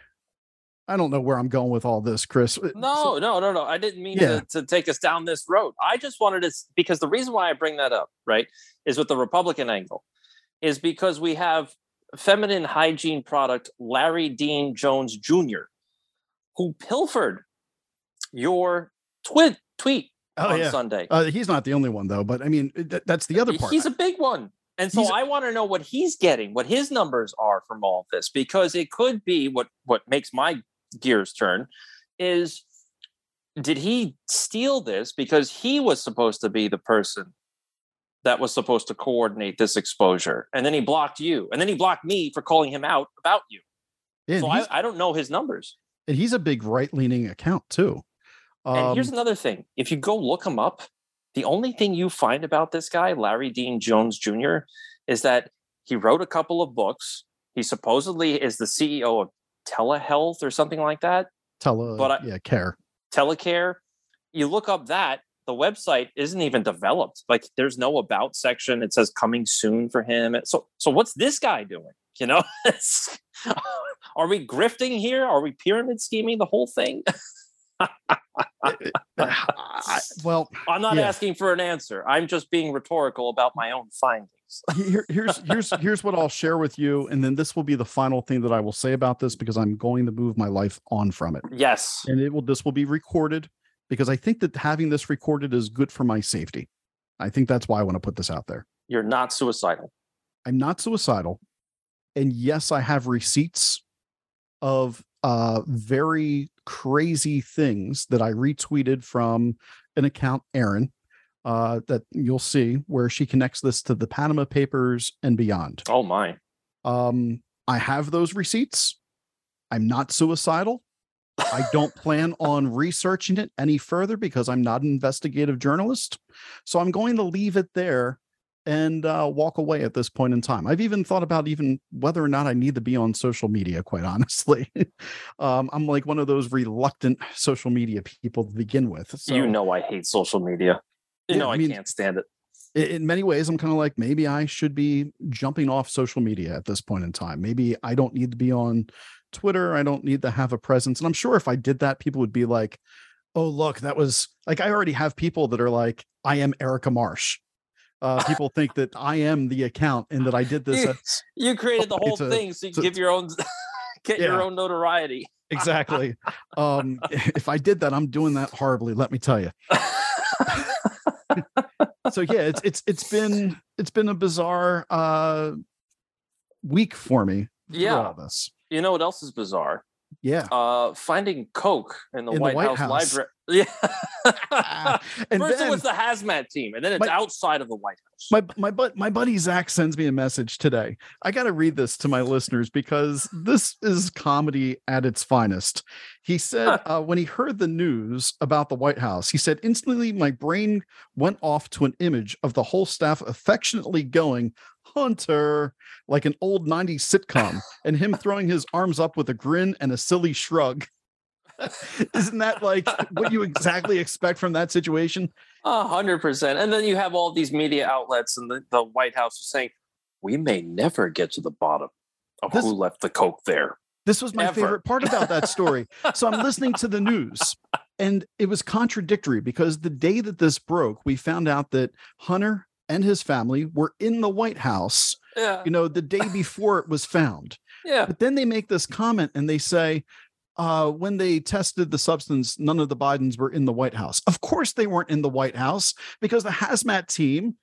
I don't know where I'm going with all this, Chris. Uh, No, no, no, no. I didn't mean Yeah. to, to take us down this road. I just wanted to, because the reason why I bring that up, right, is with the Republican angle, is because we have feminine hygiene product Larry Dean Jones Jr., who pilfered your tweet tweet Oh, on yeah. Sunday. Uh, he's not the only one though, but I mean, th- that's the other part. He's a big one. And so He's- I want to know what he's getting, what his numbers are from all of this, because it could be what what makes my gears turn is did he steal this because he was supposed to be the person that was supposed to coordinate this exposure and then he blocked you and then he blocked me for calling him out about you so I, I don't know his numbers and he's a big right leaning account too. and here's Um, another thing if you go look him up the only thing you find about this guy larry dean jones jr is that he wrote a couple of books. He supposedly is the ceo of telehealth or something like that. Tele, but I- yeah, care. telecare you look up that the website isn't even developed. Like there's no about section. It says coming soon for him. So so what's this guy doing? You know are we grifting here? Are we pyramid scheming the whole thing I- well, i'm not Yeah. asking for an answer i'm just being rhetorical about my own findings here, here's here's here's what I'll share with you, and then this will be the final thing that I will say about this because I'm going to move my life on from it, yes and it will this will be recorded because I think that having this recorded is good for my safety. I think that's why I want to put this out there. you're not suicidal I'm not suicidal. And yes, I have receipts of uh very crazy things that I retweeted from an account, Aaron, uh, that you'll see where she connects this to the Panama Papers and beyond. oh my Um, I have those receipts. I'm not suicidal. I don't plan on researching it any further because I'm not an investigative journalist. So I'm going to leave it there and uh, walk away at this point in time. I've even thought about even whether or not I need to be on social media, quite honestly. um, I'm like one of those reluctant social media people to begin with. So you know I hate social media. You Yeah, know I I, mean- can't stand it. in many ways, I'm kind of like maybe I should be jumping off social media at this point in time. Maybe I don't need to be on Twitter. I don't need to have a presence. And I'm sure if I did that, people would be like, oh, look, that was like I already have people that are like, I am Erica Marsh. Uh, people think that I am the account and that I did this. You, at- you created the whole a- thing so you give your own get Yeah. your own notoriety. exactly. Um, if I did that, I'm doing that horribly. Let me tell you. so yeah, it's it's it's been it's been a bizarre uh week for me. Yeah. You know what else is bizarre? Yeah. Uh, finding Coke in the, In the White, White House, House. library. Yeah. and First then- it was the hazmat team, and then it's My- outside of the White House. my my but my buddy Zach sends me a message today. I got to read this to my listeners because this is comedy at its finest. He said uh, when he heard the news about the White House, he said instantly my brain went off to an image of the whole staff affectionately going Hunter like an old 90s sitcom and him throwing his arms up with a grin and a silly shrug. Isn't that like what you exactly expect from that situation? A hundred percent. And then you have all these media outlets and the, the White House is saying, we may never get to the bottom of This- who left the Coke there. This was my Ever. favorite part about that story. so I'm listening to the news and it was contradictory because the day that this broke, we found out that Hunter and his family were in the White House, Yeah. you know, the day before it was found. Yeah. But then they make this comment and they say, uh, when they tested the substance, none of the Bidens were in the White House. Of course, they weren't in the White House because the hazmat team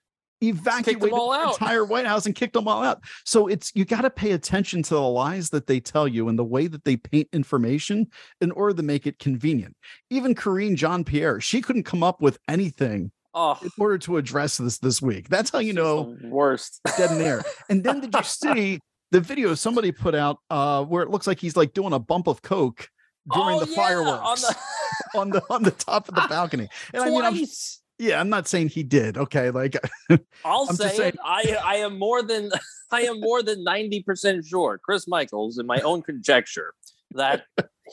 evacuated all the entire White House and kicked them all out. So it's you got to pay attention to the lies that they tell you and the way that they paint information in order to make it convenient. Even Karine Jean Pierre, she couldn't come up with anything Oh, in order to address this this week. That's how you know worst. dead in the air. And then did you see the video somebody put out uh where it looks like he's like doing a bump of coke during Oh, the yeah, fireworks on on the, on the top of the balcony. And I mean I'm yeah, I'm not saying he did. Okay, like I'll I'm say saying- it. I I am more than I am more than ninety percent sure, Chris Michaels, in my own conjecture, that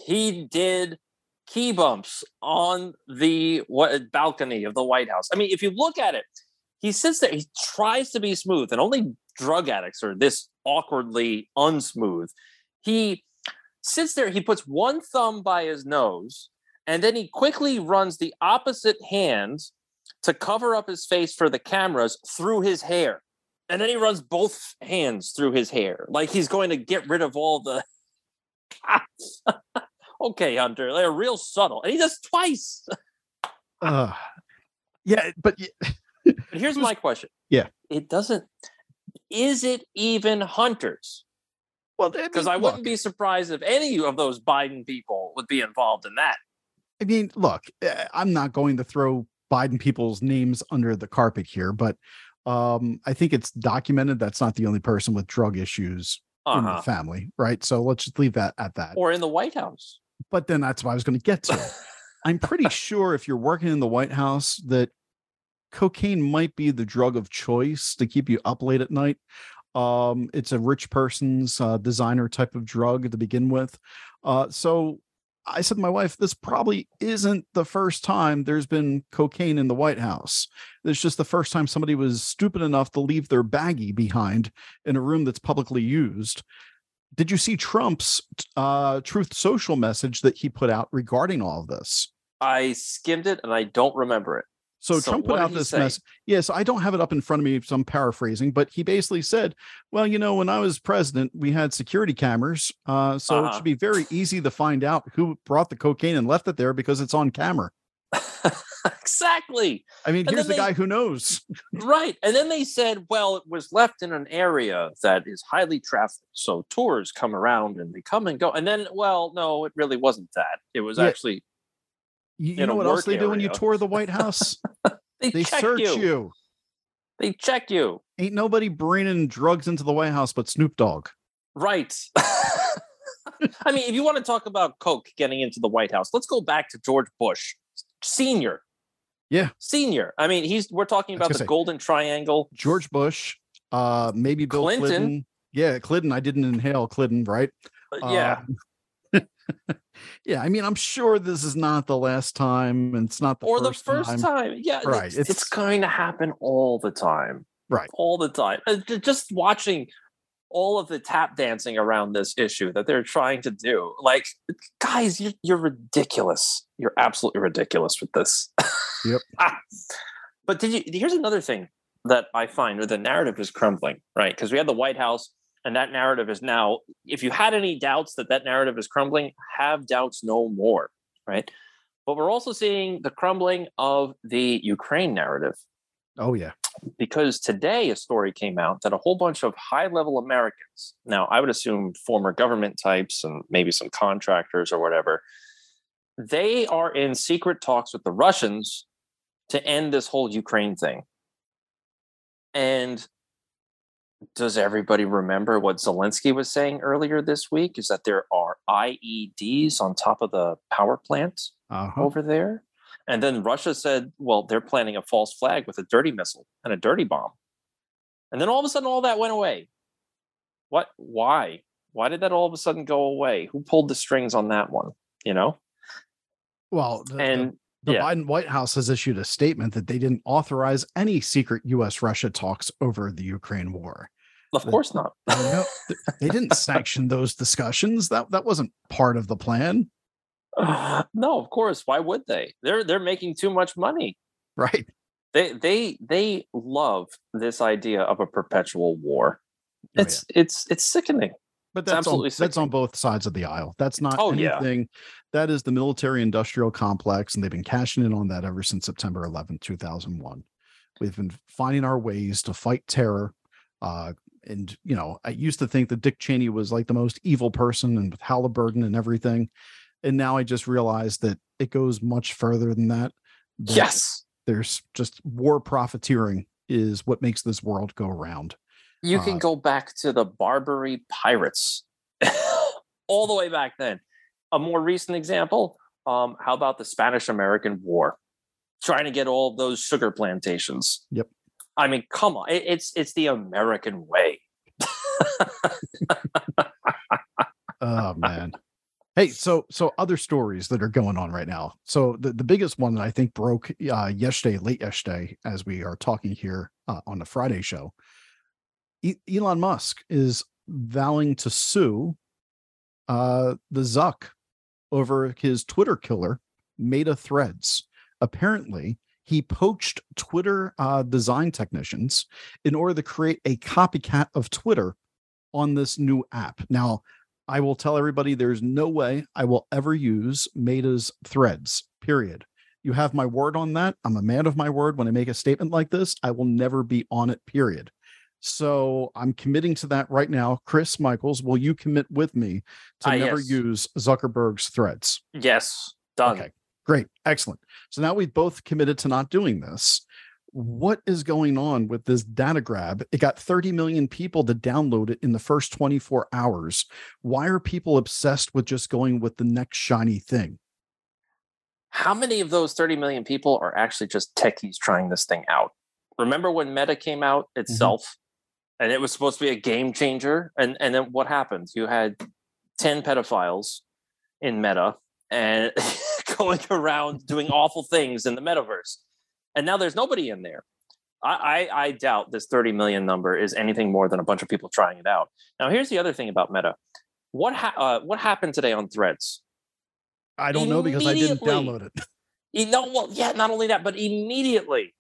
he did key bumps on the what balcony of the White House. I mean, if you look at it, he sits there, he tries to be smooth, and only drug addicts are this awkwardly unsmooth. He sits there, he puts one thumb by his nose, and then he quickly runs the opposite hand to cover up his face for the cameras through his hair. And then he runs both hands through his hair, like he's going to get rid of all the. okay, Hunter, they're real subtle. And he does twice. uh yeah, but But here's my question. Yeah. It doesn't. Is it even Hunter's? well Because mean, I wouldn't be surprised if any of those Biden people would be involved in that. I mean, look, eh, I'm not going to throw Biden people's names under the carpet here, but um, I think it's documented that's not the only person with drug issues in the Uh-huh. family, right? So let's just leave that at that. Or in the White House. But then that's what I was going to get to. I'm pretty sure if you're working in the White House that cocaine might be the drug of choice to keep you up late at night. Um, it's a rich person's uh, designer type of drug to begin with. Uh, so I said to my wife, this probably isn't the first time there's been cocaine in the White House. It's just the first time somebody was stupid enough to leave their baggie behind in a room that's publicly used. Did you see Trump's uh, Truth Social message that he put out regarding all of this? I skimmed it and I don't remember it. So, So Trump put out this say? mess. Yes, I don't have it up in front of me, so I'm paraphrasing, but he basically said, "Well, you know, when I was president, we had security cameras, uh, so it Uh-huh. should be very easy to find out who brought the cocaine and left it there because it's on camera." exactly. I mean, And here's the they- guy who knows. Right. And then they said, well, it was left in an area that is highly trafficked. So tours come around and they come and go. And then, well, no, it really wasn't that. It was Yeah. actually, You, you know what else they do when you tour the White House? they, they check search you. you. They check you. Ain't nobody bringing drugs into the White House but Snoop Dogg. Right. I mean, if you want to talk about Coke getting into the White House, let's go back to George Bush Senior. Yeah. Senior. I mean, he's we're talking about the say, Golden Triangle. George Bush, uh, maybe Bill Clinton. Clinton. Yeah, Clinton. I didn't inhale Clinton, right? Uh, yeah. Yeah, I mean, I'm sure this is not the last time, and it's not the or first the first time. time. Yeah, Right, It's, it's it's- going to happen all the time. Right. All the time. Uh, Just watching all of the tap dancing around this issue that they're trying to do. Like, guys, you're, you're ridiculous. You're absolutely ridiculous with this. Yep. but did you? Here's another thing that I find where the narrative is crumbling, right? Because we had the White House, and that narrative is now. If you had any doubts that that narrative is crumbling, have doubts no more, right? But we're also seeing the crumbling of the Ukraine narrative Oh yeah, because today a story came out that a whole bunch of high level Americans, now I would assume former government types and maybe some contractors or whatever, they are in secret talks with the Russians to end this whole Ukraine thing. And does everybody remember what Zelensky was saying earlier this week? Is that there are IEDs on top of the power plant uh-huh. over there. And then Russia said, well, they're planting a false flag with a dirty missile and a dirty bomb. And then all of a sudden, all that went away. What? Why? Why did that all of a sudden go away? Who pulled the strings on that one? You know? Well, the, the- And the yeah. Biden White House has issued a statement that they didn't authorize any secret U.S. Russia talks over the Ukraine war. of course not. Th- they didn't sanction those discussions. That that wasn't part of the plan, no, of course. Why would they? They're they're making too much money. right? They they they love this idea of a perpetual war. Oh, yeah. It's it's it's sickening. But It's that's on, that's on both sides of the aisle. That's not Oh, yeah. That is the military industrial complex, and they've been cashing in on that ever since September 11, 2001. We've been finding our ways to fight terror. Uh, and you know, I used to think that Dick Cheney was like the most evil person, and with Halliburton and everything. And now I just realized that it goes much further than that. that Yes. there's just war profiteering is what makes this world go round. You can Uh, go back to the Barbary pirates, all the way back then. A more recent example. Um, how about the Spanish American War? Trying to get all of those sugar plantations. Yep. I mean, come on, it, it's it's the American way. Oh man. Hey, so so other stories that are going on right now. So the, the biggest one that I think broke uh, yesterday, late yesterday, as we are talking here uh, on the Friday show, e- Elon Musk is vowing to sue uh, the Zuck over his Twitter killer, Meta Threads. Apparently, he poached Twitter uh, design technicians in order to create a copycat of Twitter on this new app. Now, I will tell everybody there's no way I will ever use Meta's threads, period. You have my word on that. I'm a man of my word. When I make a statement like this, I will never be on it, period. So I'm committing to that right now. Chris Michaels, will you commit with me to Ah, never yes. use Zuckerberg's threads? yes, done. Okay, great, excellent. So now we've both committed to not doing this. What is going on with this data grab? It got 30 million people to download it in the first 24 hours. Why are people obsessed with just going with the next shiny thing? How many of those 30 million people are actually just techies trying this thing out? Remember when Meta came out itself and it was supposed to be a game changer? And, and then what happened? You had 10 pedophiles in Meta and going around doing awful things in the metaverse. And now there's nobody in there. I, I, I doubt this 30 million number is anything more than a bunch of people trying it out. Now, here's the other thing about Meta. What ha- uh, what happened today on Threads? I don't know because I didn't download it. You know, well, yeah, not only that, but immediately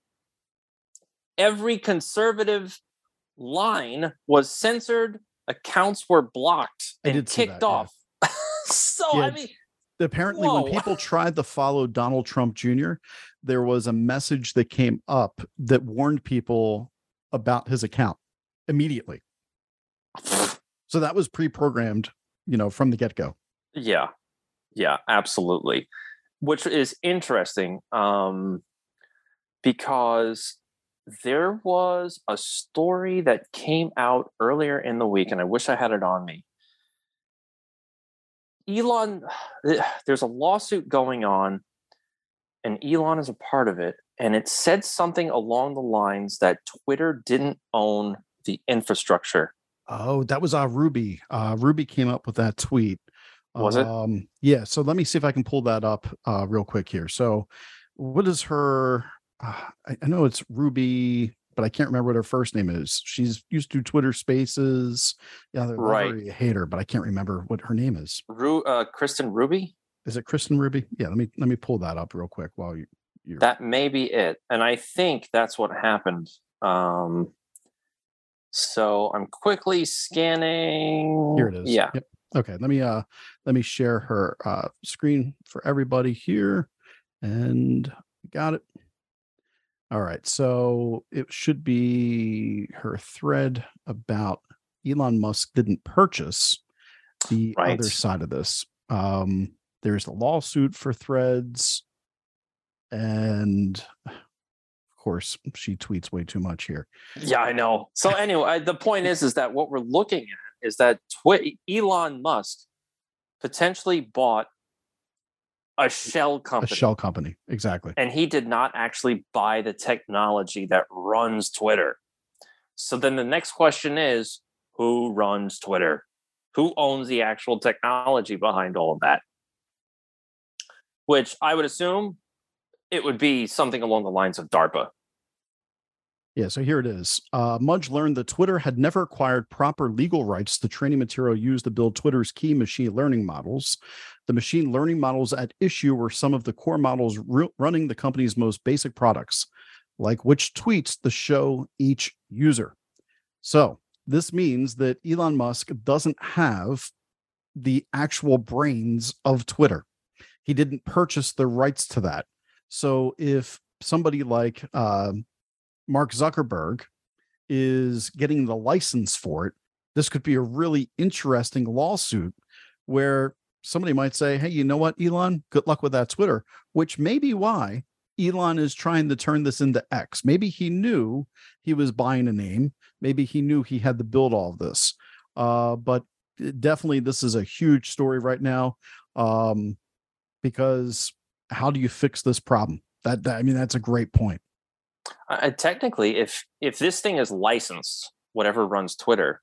every conservative line was censored, accounts were blocked and kicked that, yeah. off. so Yeah, I mean, Apparently, Whoa. when people tried to follow Donald Trump Jr., there was a message that came up that warned people about his account immediately. So that was pre-programmed, you know, from the get-go. yeah, yeah, absolutely. Which is interesting um, because there was a story that came out earlier in the week, and I wish I had it on me. Elon, there's a lawsuit going on, and Elon is a part of it. And it said something along the lines that Twitter didn't own the infrastructure. Oh, that was uh Ruby. Uh Ruby came up with that tweet. Was it? Um yeah, so let me see if I can pull that up uh real quick here. So what is her uh, I, I know it's Ruby, but I can't remember what her first name is. She's used to Twitter Spaces. Yeah, they're Right. right. hate her, but I can't remember what her name is. Ru- uh, Kristen Ruby? Is it Kristen Ruby? Yeah, let me let me pull that up real quick while you you're That may be it. And I think that's what happened. Um, so I'm quickly scanning. Here it is. Yeah. Yep. Okay. Let me uh let me share her uh screen for everybody here. And got it. All right. So it should be her thread about Elon Musk didn't purchase the Right. other side of this. Um there's the lawsuit for threads. And of course, she tweets way too much here. Yeah, I know. So anyway, I- the point is, is that what we're looking at is that Twi- Elon Musk potentially bought a shell company. A shell company. Exactly. and he did not actually buy the technology that runs Twitter. So then the next question is, who runs Twitter? Who owns the actual technology behind all of that? Which I would assume it would be something along the lines of DARPA. Yeah, so here it is. Uh, Mudge learned that Twitter had never acquired proper legal rights to training material used to build Twitter's key machine learning models. The machine learning models at issue were some of the core models ru- running the company's most basic products, like which tweets to show each user. So this means that Elon Musk doesn't have the actual brains of Twitter. He didn't purchase the rights to that. So if somebody like uh, Mark Zuckerberg is getting the license for it, this could be a really interesting lawsuit where somebody might say, Hey, you know what, Elon? Good luck with that Twitter, which may be why Elon is trying to turn this into X. Maybe he knew he was buying a name. Maybe he knew he had to build all of this. Uh, but definitely, this is a huge story right now um, because how do you fix this problem? That, that I mean, that's a great point. Uh, technically if if this thing is licensed whatever runs twitter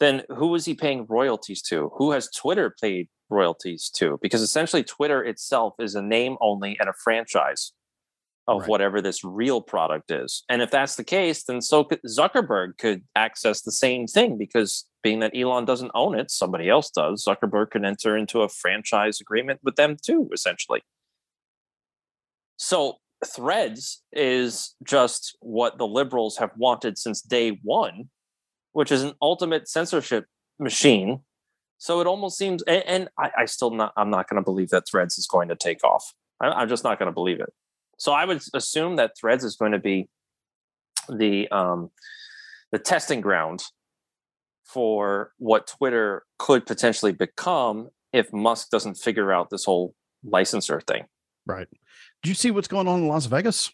then who is he paying royalties to? Who has twitter paid royalties to? Because essentially twitter itself is a name only and a franchise of Right. whatever this real product is. And if that's the case then so could zuckerberg could access the same thing because being that elon doesn't own it somebody else does. Zuckerberg could enter into a franchise agreement with them too essentially. So threads is just what the liberals have wanted since day one, which is an ultimate censorship machine. So it almost seems, and, and I, I still not, I'm not going to believe that threads is going to take off. I, I'm just not going to believe it. So I would assume that threads is going to be the um, the testing ground for what Twitter could potentially become if Musk doesn't figure out this whole licensor thing. Right. Did you see what's going on in Las Vegas?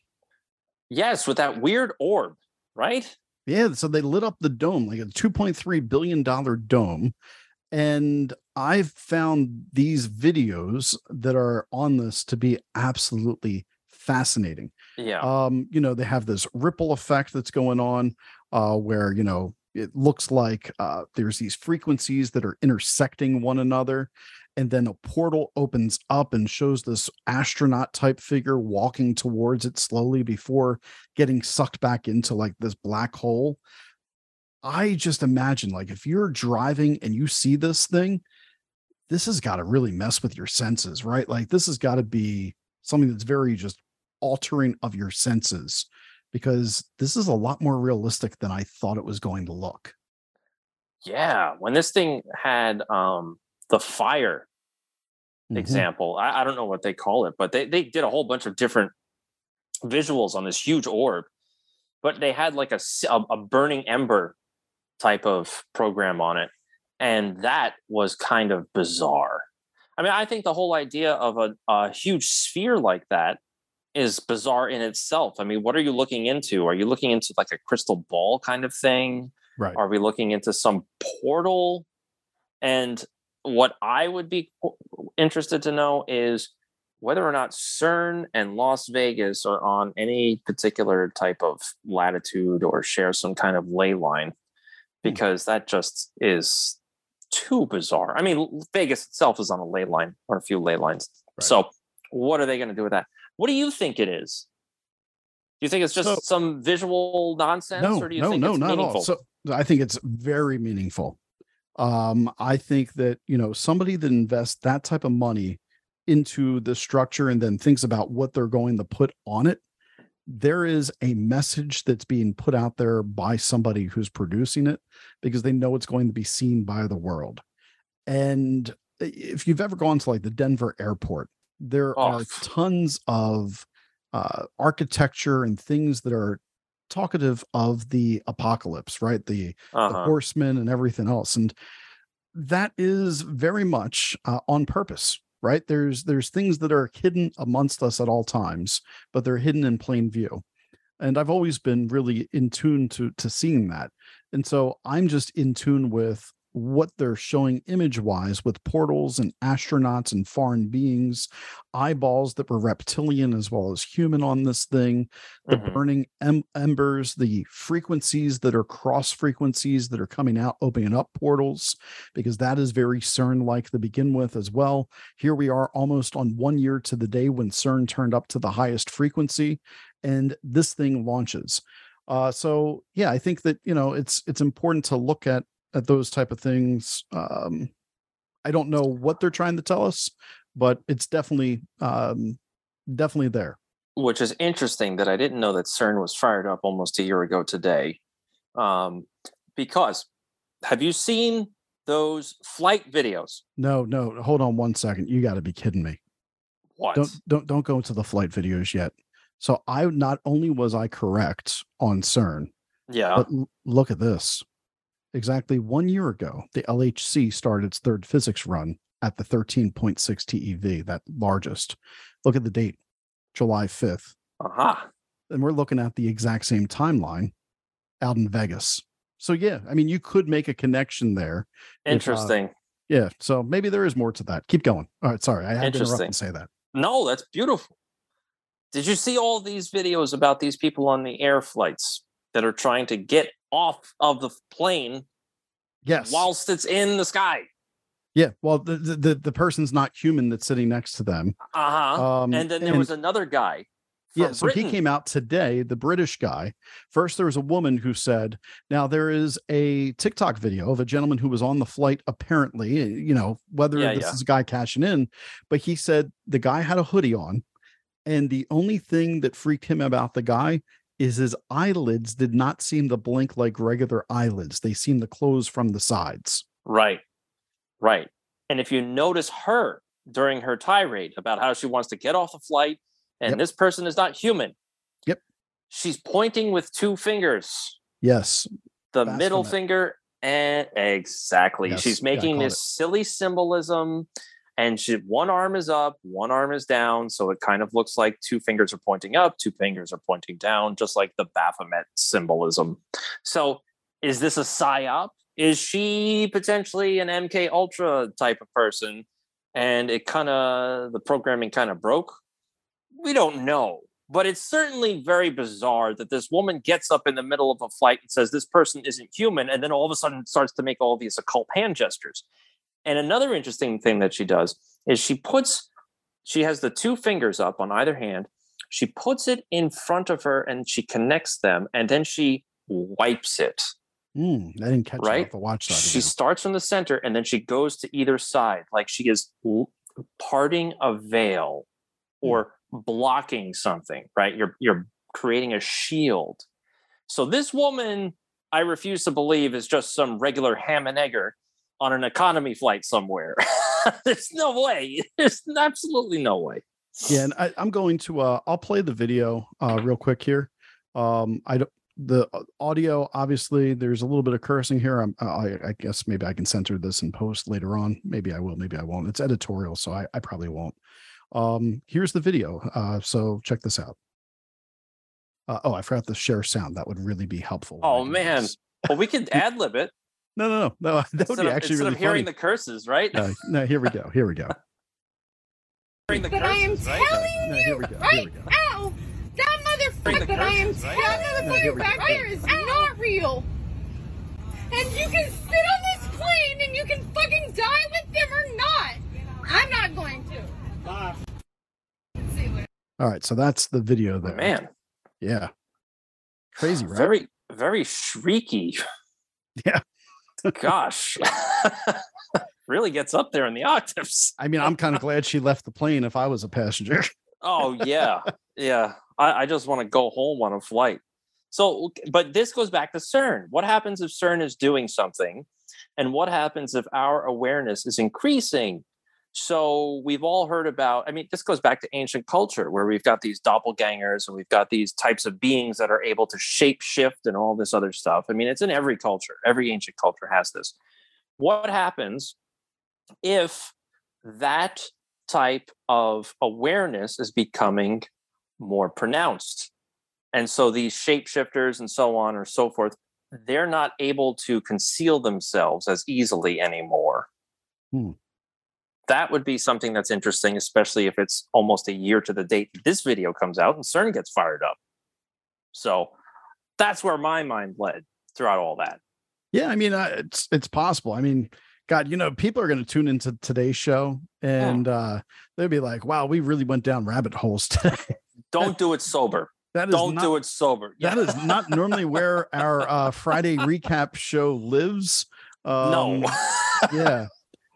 Yes, with that weird orb, right? Yeah, so they lit up the dome, like a $2.3 billion dome. And I've found these videos that are on this to be absolutely fascinating. Yeah. Um, you know, they have this ripple effect that's going on uh where, you know, it looks like uh there's these frequencies that are intersecting one another and then a portal opens up and shows this astronaut type figure walking towards it slowly before getting sucked back into like this black hole. I just imagine like if you're driving and you see this thing, this has got to really mess with your senses, right? Like this has got to be something that's very just altering of your senses because this is a lot more realistic than I thought it was going to look. yeah. When this thing had um the fire Mhm. example, I, I don't know what they call it, but they, they did a whole bunch of different visuals on this huge orb. But they had like a, a burning ember type of program on it. And that was kind of bizarre. I mean, I think the whole idea of a, a huge sphere like that is bizarre in itself. I mean, what are you looking into? Are you looking into like a crystal ball kind of thing? Right. Are we looking into some portal? And what I would be interested to know is whether or not CERN and Las Vegas are on any particular type of latitude or share some kind of ley line, hmm. because that just is too bizarre. I mean, Vegas itself is on a ley line or a few ley lines. Right. So, what are they going to do with that? What do you think it is? Do you think it's just So- some visual nonsense, no, or do you no, think no, it's not meaningful? all. So I think it's very meaningful. Um, I think that you know somebody that invests that type of money into the structure and then thinks about what they're going to put on it, there is a message that's being put out there by somebody who's producing it because they know it's going to be seen by the world. And if you've ever gone to like the Denver airport, there Oh. are tons of uh, architecture and things that are talkative of the apocalypse, right? The, the uh-huh. horsemen and everything else, and that is very much uh, on purpose, right? There's there's things that are hidden amongst us at all times, but they're hidden in plain view. And I've always been really in tune to to seeing that, and so I'm just in tune with what they're showing image wise with portals and astronauts and foreign beings eyeballs that were reptilian as well as human on this thing the Mhm. burning em- embers the frequencies that are cross frequencies that are coming out opening up portals because that is very cern like to begin with as well here we are almost on one year to the day when cern turned up to the highest frequency and this thing launches uh, so yeah i think that you know it's it's important to look at at those type of things um i don't know what they're trying to tell us but it's definitely um definitely there which is interesting that I didn't know that CERN was fired up almost a year ago today. Um, because have you seen those flight videos? no no hold on one second you got to be kidding me What? don't don't don't go into the flight videos yet so i not only was i correct on cern yeah. but l- look at this exactly one year ago the lhc started its third physics run at the 13.6 tev that largest look at the date july 5th Aha. and we're looking at the exact same timeline out in Vegas. So yeah, I mean, you could make a connection there. if, uh, Interesting. Yeah, so maybe there is more to that. Keep going. All right, sorry, I had to interrupt and say that. No, that's beautiful. Did you see all these videos about these people on the air flights that are trying to get off of the plane Yes. whilst it's in the sky? yeah. Well, the, the the person's not human that's sitting next to them. Uh huh. Um, and then there was another guy. yeah. So Britain. he came out today. The British guy. First, there was a woman who said, "Now there is a TikTok video of a gentleman who was on the flight. Apparently, eh, you know whether Yeah, this yeah. is a guy cashing in, but he said the guy had a hoodie on, and the only thing that freaked him about the guy." Is his eyelids did not seem to blink like regular eyelids. They seemed to close from the sides. Right. Right. And if you notice her during her tirade about how she wants to get off the flight and Yep. this person is not human. Yep. She's pointing with two fingers, Yes. the Baphomet. middle finger and exactly. Yes. She's making this it. silly symbolism and she one arm is up, one arm is down, so it kind of looks like two fingers are pointing up, two fingers are pointing down, just like the Baphomet symbolism. So, is this a psyop? Is she potentially an MK Ultra type of person? And it kind of the programming kind of broke. We don't know, but it's certainly very bizarre that this woman gets up in the middle of a flight and says this person isn't human, and then all of a sudden starts to make all these occult hand gestures. And another interesting thing that she does is she puts, she has the two fingers up on either hand. She puts it in front of her and she connects them, and then she wipes it. Mm, I didn't catch Right? the watch. She again. starts from the center and then she goes to either side, like she is parting a veil or blocking something. Right? You're you're creating a shield. So this woman, I refuse to believe, is just some regular ham and egger on an economy flight somewhere. There's no way. There's absolutely no way. yeah and I, i'm going to uh i'll play the video uh real quick here um i don't the uh, audio obviously there's a little bit of cursing here i'm i, I guess maybe i can censor this and post later on maybe i will maybe i won't it's editorial so i, I probably won't um here's the video uh so check this out uh, oh i forgot to share sound that would really be helpful Oh man. Well, we could ad lib it. No, no, no, no. That would instead be actually instead really of hearing funny. the curses, right? Uh, no, here we go. Here we go. hearing the But I am curses, right? telling No, you here we go, here right we go. now, that motherfucker that I am telling No, here you back there is not real. And you can sit on this plane and you can fucking die with them or not. I'm not going to. All right, so that's the video there. Man, Yeah. Crazy, right? very, very shrieky. Yeah. Gosh. really gets up there in the octaves. I mean, I'm kind of glad she left the plane if I was a passenger. Oh yeah, yeah. I, I just want to go home on a flight. So, but this goes back to CERN. What happens if CERN is doing something, and what happens if our awareness is increasing? So we've all heard about. I mean, this goes back to ancient culture, where we've got these doppelgangers and we've got these types of beings that are able to shape shift and all this other stuff. I mean, it's in every culture. Every ancient culture has this. What happens if that type of awareness is becoming more pronounced. And so these shapeshifters and so on or so forth, they're not able to conceal themselves as easily anymore. Hmm. That would be something that's interesting, especially if it's almost a year to the date this video comes out and CERN gets fired up. So that's where my mind led throughout all that. Yeah, I mean, uh, it's it's possible. I mean, God, you know, people are going to tune into today's show and uh they'll be like, "Wow, we really went down rabbit holes today." Don't do it sober. that is Don't not, do it sober. That is not normally where our uh Friday recap show lives. Um, no. yeah.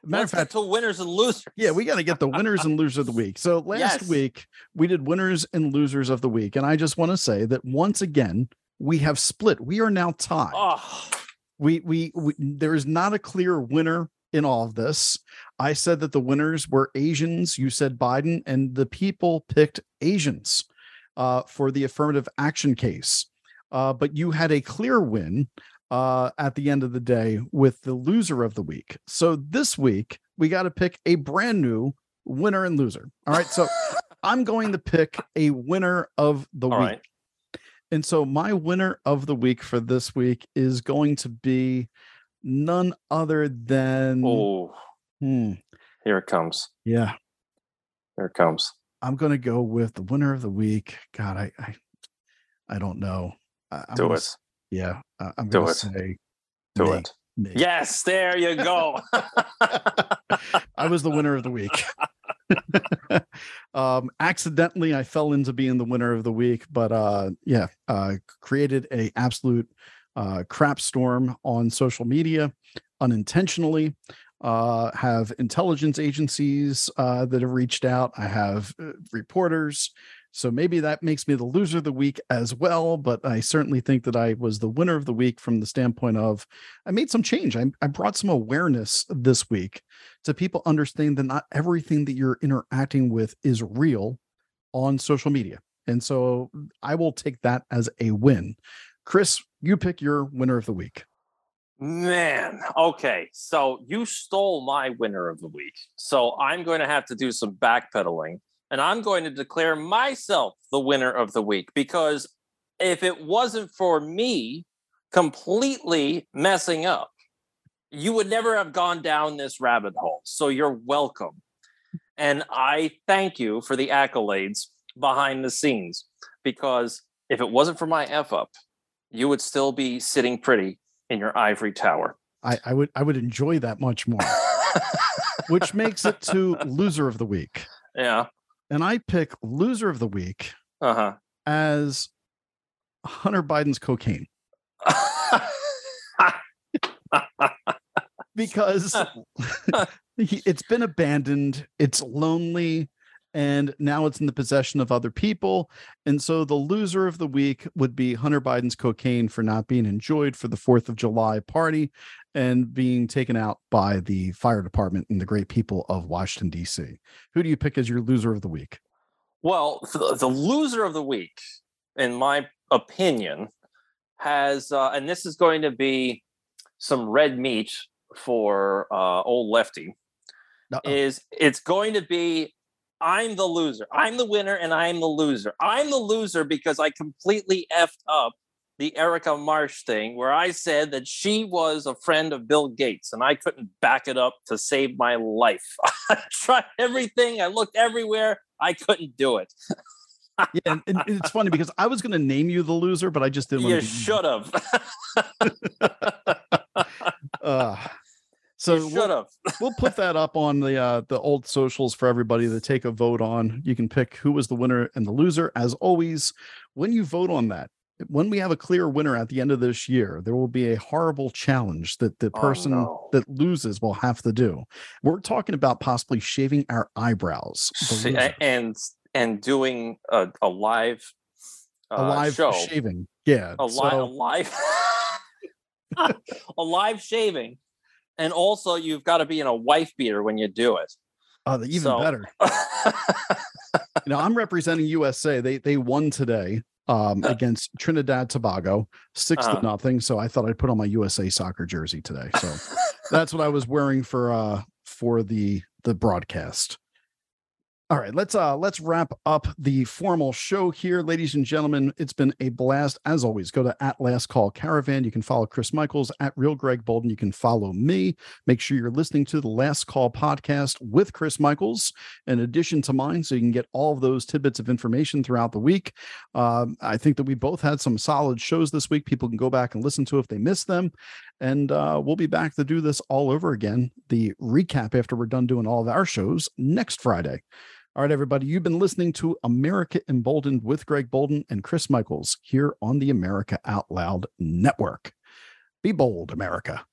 Matter of fact, to winners and losers. Yeah, we got to get the winners and losers of the week. So last Yes. week we did winners and losers of the week, and I just want to say that once again we have split. We are now tied. Oh, We, we we there is not a clear winner in all of this. I said that the winners were Asians. You said Biden, and the people picked Asians uh, for the affirmative action case. Uh, but you had a clear win uh, at the end of the day with the loser of the week. So this week we got to pick a brand new winner and loser. All right. So I'm going to pick a winner of the all week. right. And so my winner of the week for this week is going to be none other than Oh, Hmm, here it comes. yeah. Here it comes. I'm gonna go with the winner of the week. God, I I, I don't know. I, I'm Do gonna it. Yeah, I- I'm gonna it. say Do it. Yes, there you go. I was the winner of the week. um, accidentally, I fell into being the winner of the week, but uh, yeah, uh, created a absolute uh, crap storm on social media unintentionally. Uh, have intelligence agencies uh, that have reached out. I have uh, reporters. So maybe that makes me the loser of the week as well. But I certainly think that I was the winner of the week from the standpoint of I made some change. I, I brought some awareness this week to people understand that not everything that you're interacting with is real on social media. And so I will take that as a win. Chris, you pick your winner of the week. Man, okay. So you stole my winner of the week. So I'm going to have to do some backpedaling and I'm going to declare myself the winner of the week because if it wasn't for me completely messing up, you would never have gone down this rabbit hole. So you're welcome. And I thank you for the accolades behind the scenes because if it wasn't for my F up, you would still be sitting pretty in your ivory tower. I, I would I would enjoy that much more, which makes it to loser of the week. yeah. And I pick loser of the week Uh as Hunter Biden's cocaine because it's been abandoned, it's lonely, and now it's in the possession of other people. And so the loser of the week would be Hunter Biden's cocaine for not being enjoyed for the 4th of July party and being taken out by the fire department and the great people of Washington, D.C. Who do you pick as your loser of the week? well, the, loser of the week, in my opinion, has, uh, and this is going to be some red meat for uh, old lefty, Uh-oh. is it's going to be I'm the loser. I'm the winner and I'm the loser. I'm the loser because I completely effed up the Erica Marsh thing where I said that she was a friend of Bill Gates and I couldn't back it up to save my life. I tried everything, I looked everywhere, I couldn't do it. yeah, and, it's funny because I was going to name you the loser, but I just didn't. You should have. uh, so should we'll, we'll put that up on the uh, the old socials for everybody to take a vote on. You can pick who was the winner and the loser. As always, when you vote on that, when we have a clear winner at the end of this year, there will be a horrible challenge that the Oh, person no. that loses will have to do. We're talking about possibly shaving our eyebrows. See, and and doing a, a live uh, a live show. shaving. Yeah. a, li- a live a live shaving and also you've got to be in a wife beater when you do it oh, even So- better. you know, I'm representing USA. They they won today um, against Trinidad Tobago, 6 Uh-huh. to nothing. So I thought I'd put on my USA soccer jersey today. So that's what I was wearing for uh for the the broadcast. All right, let's uh let's wrap up the formal show here, ladies and gentlemen. It's been a blast as always. Go to at Last Call Caravan. You can follow Chris Michaels at Real Greg Boulden. You can follow me. Make sure you're listening to the Last Call podcast with Chris Michaels, in addition to mine, so you can get all of those tidbits of information throughout the week. Um, I think that we both had some solid shows this week. People can go back and listen to if they missed them. And uh, we'll be back to do this all over again. The recap after we're done doing all of our shows next Friday. All right, everybody, you've been listening to America Emboldened with Greg Boulden and Chris Michaels here on the America Out Loud Network. Be bold, America.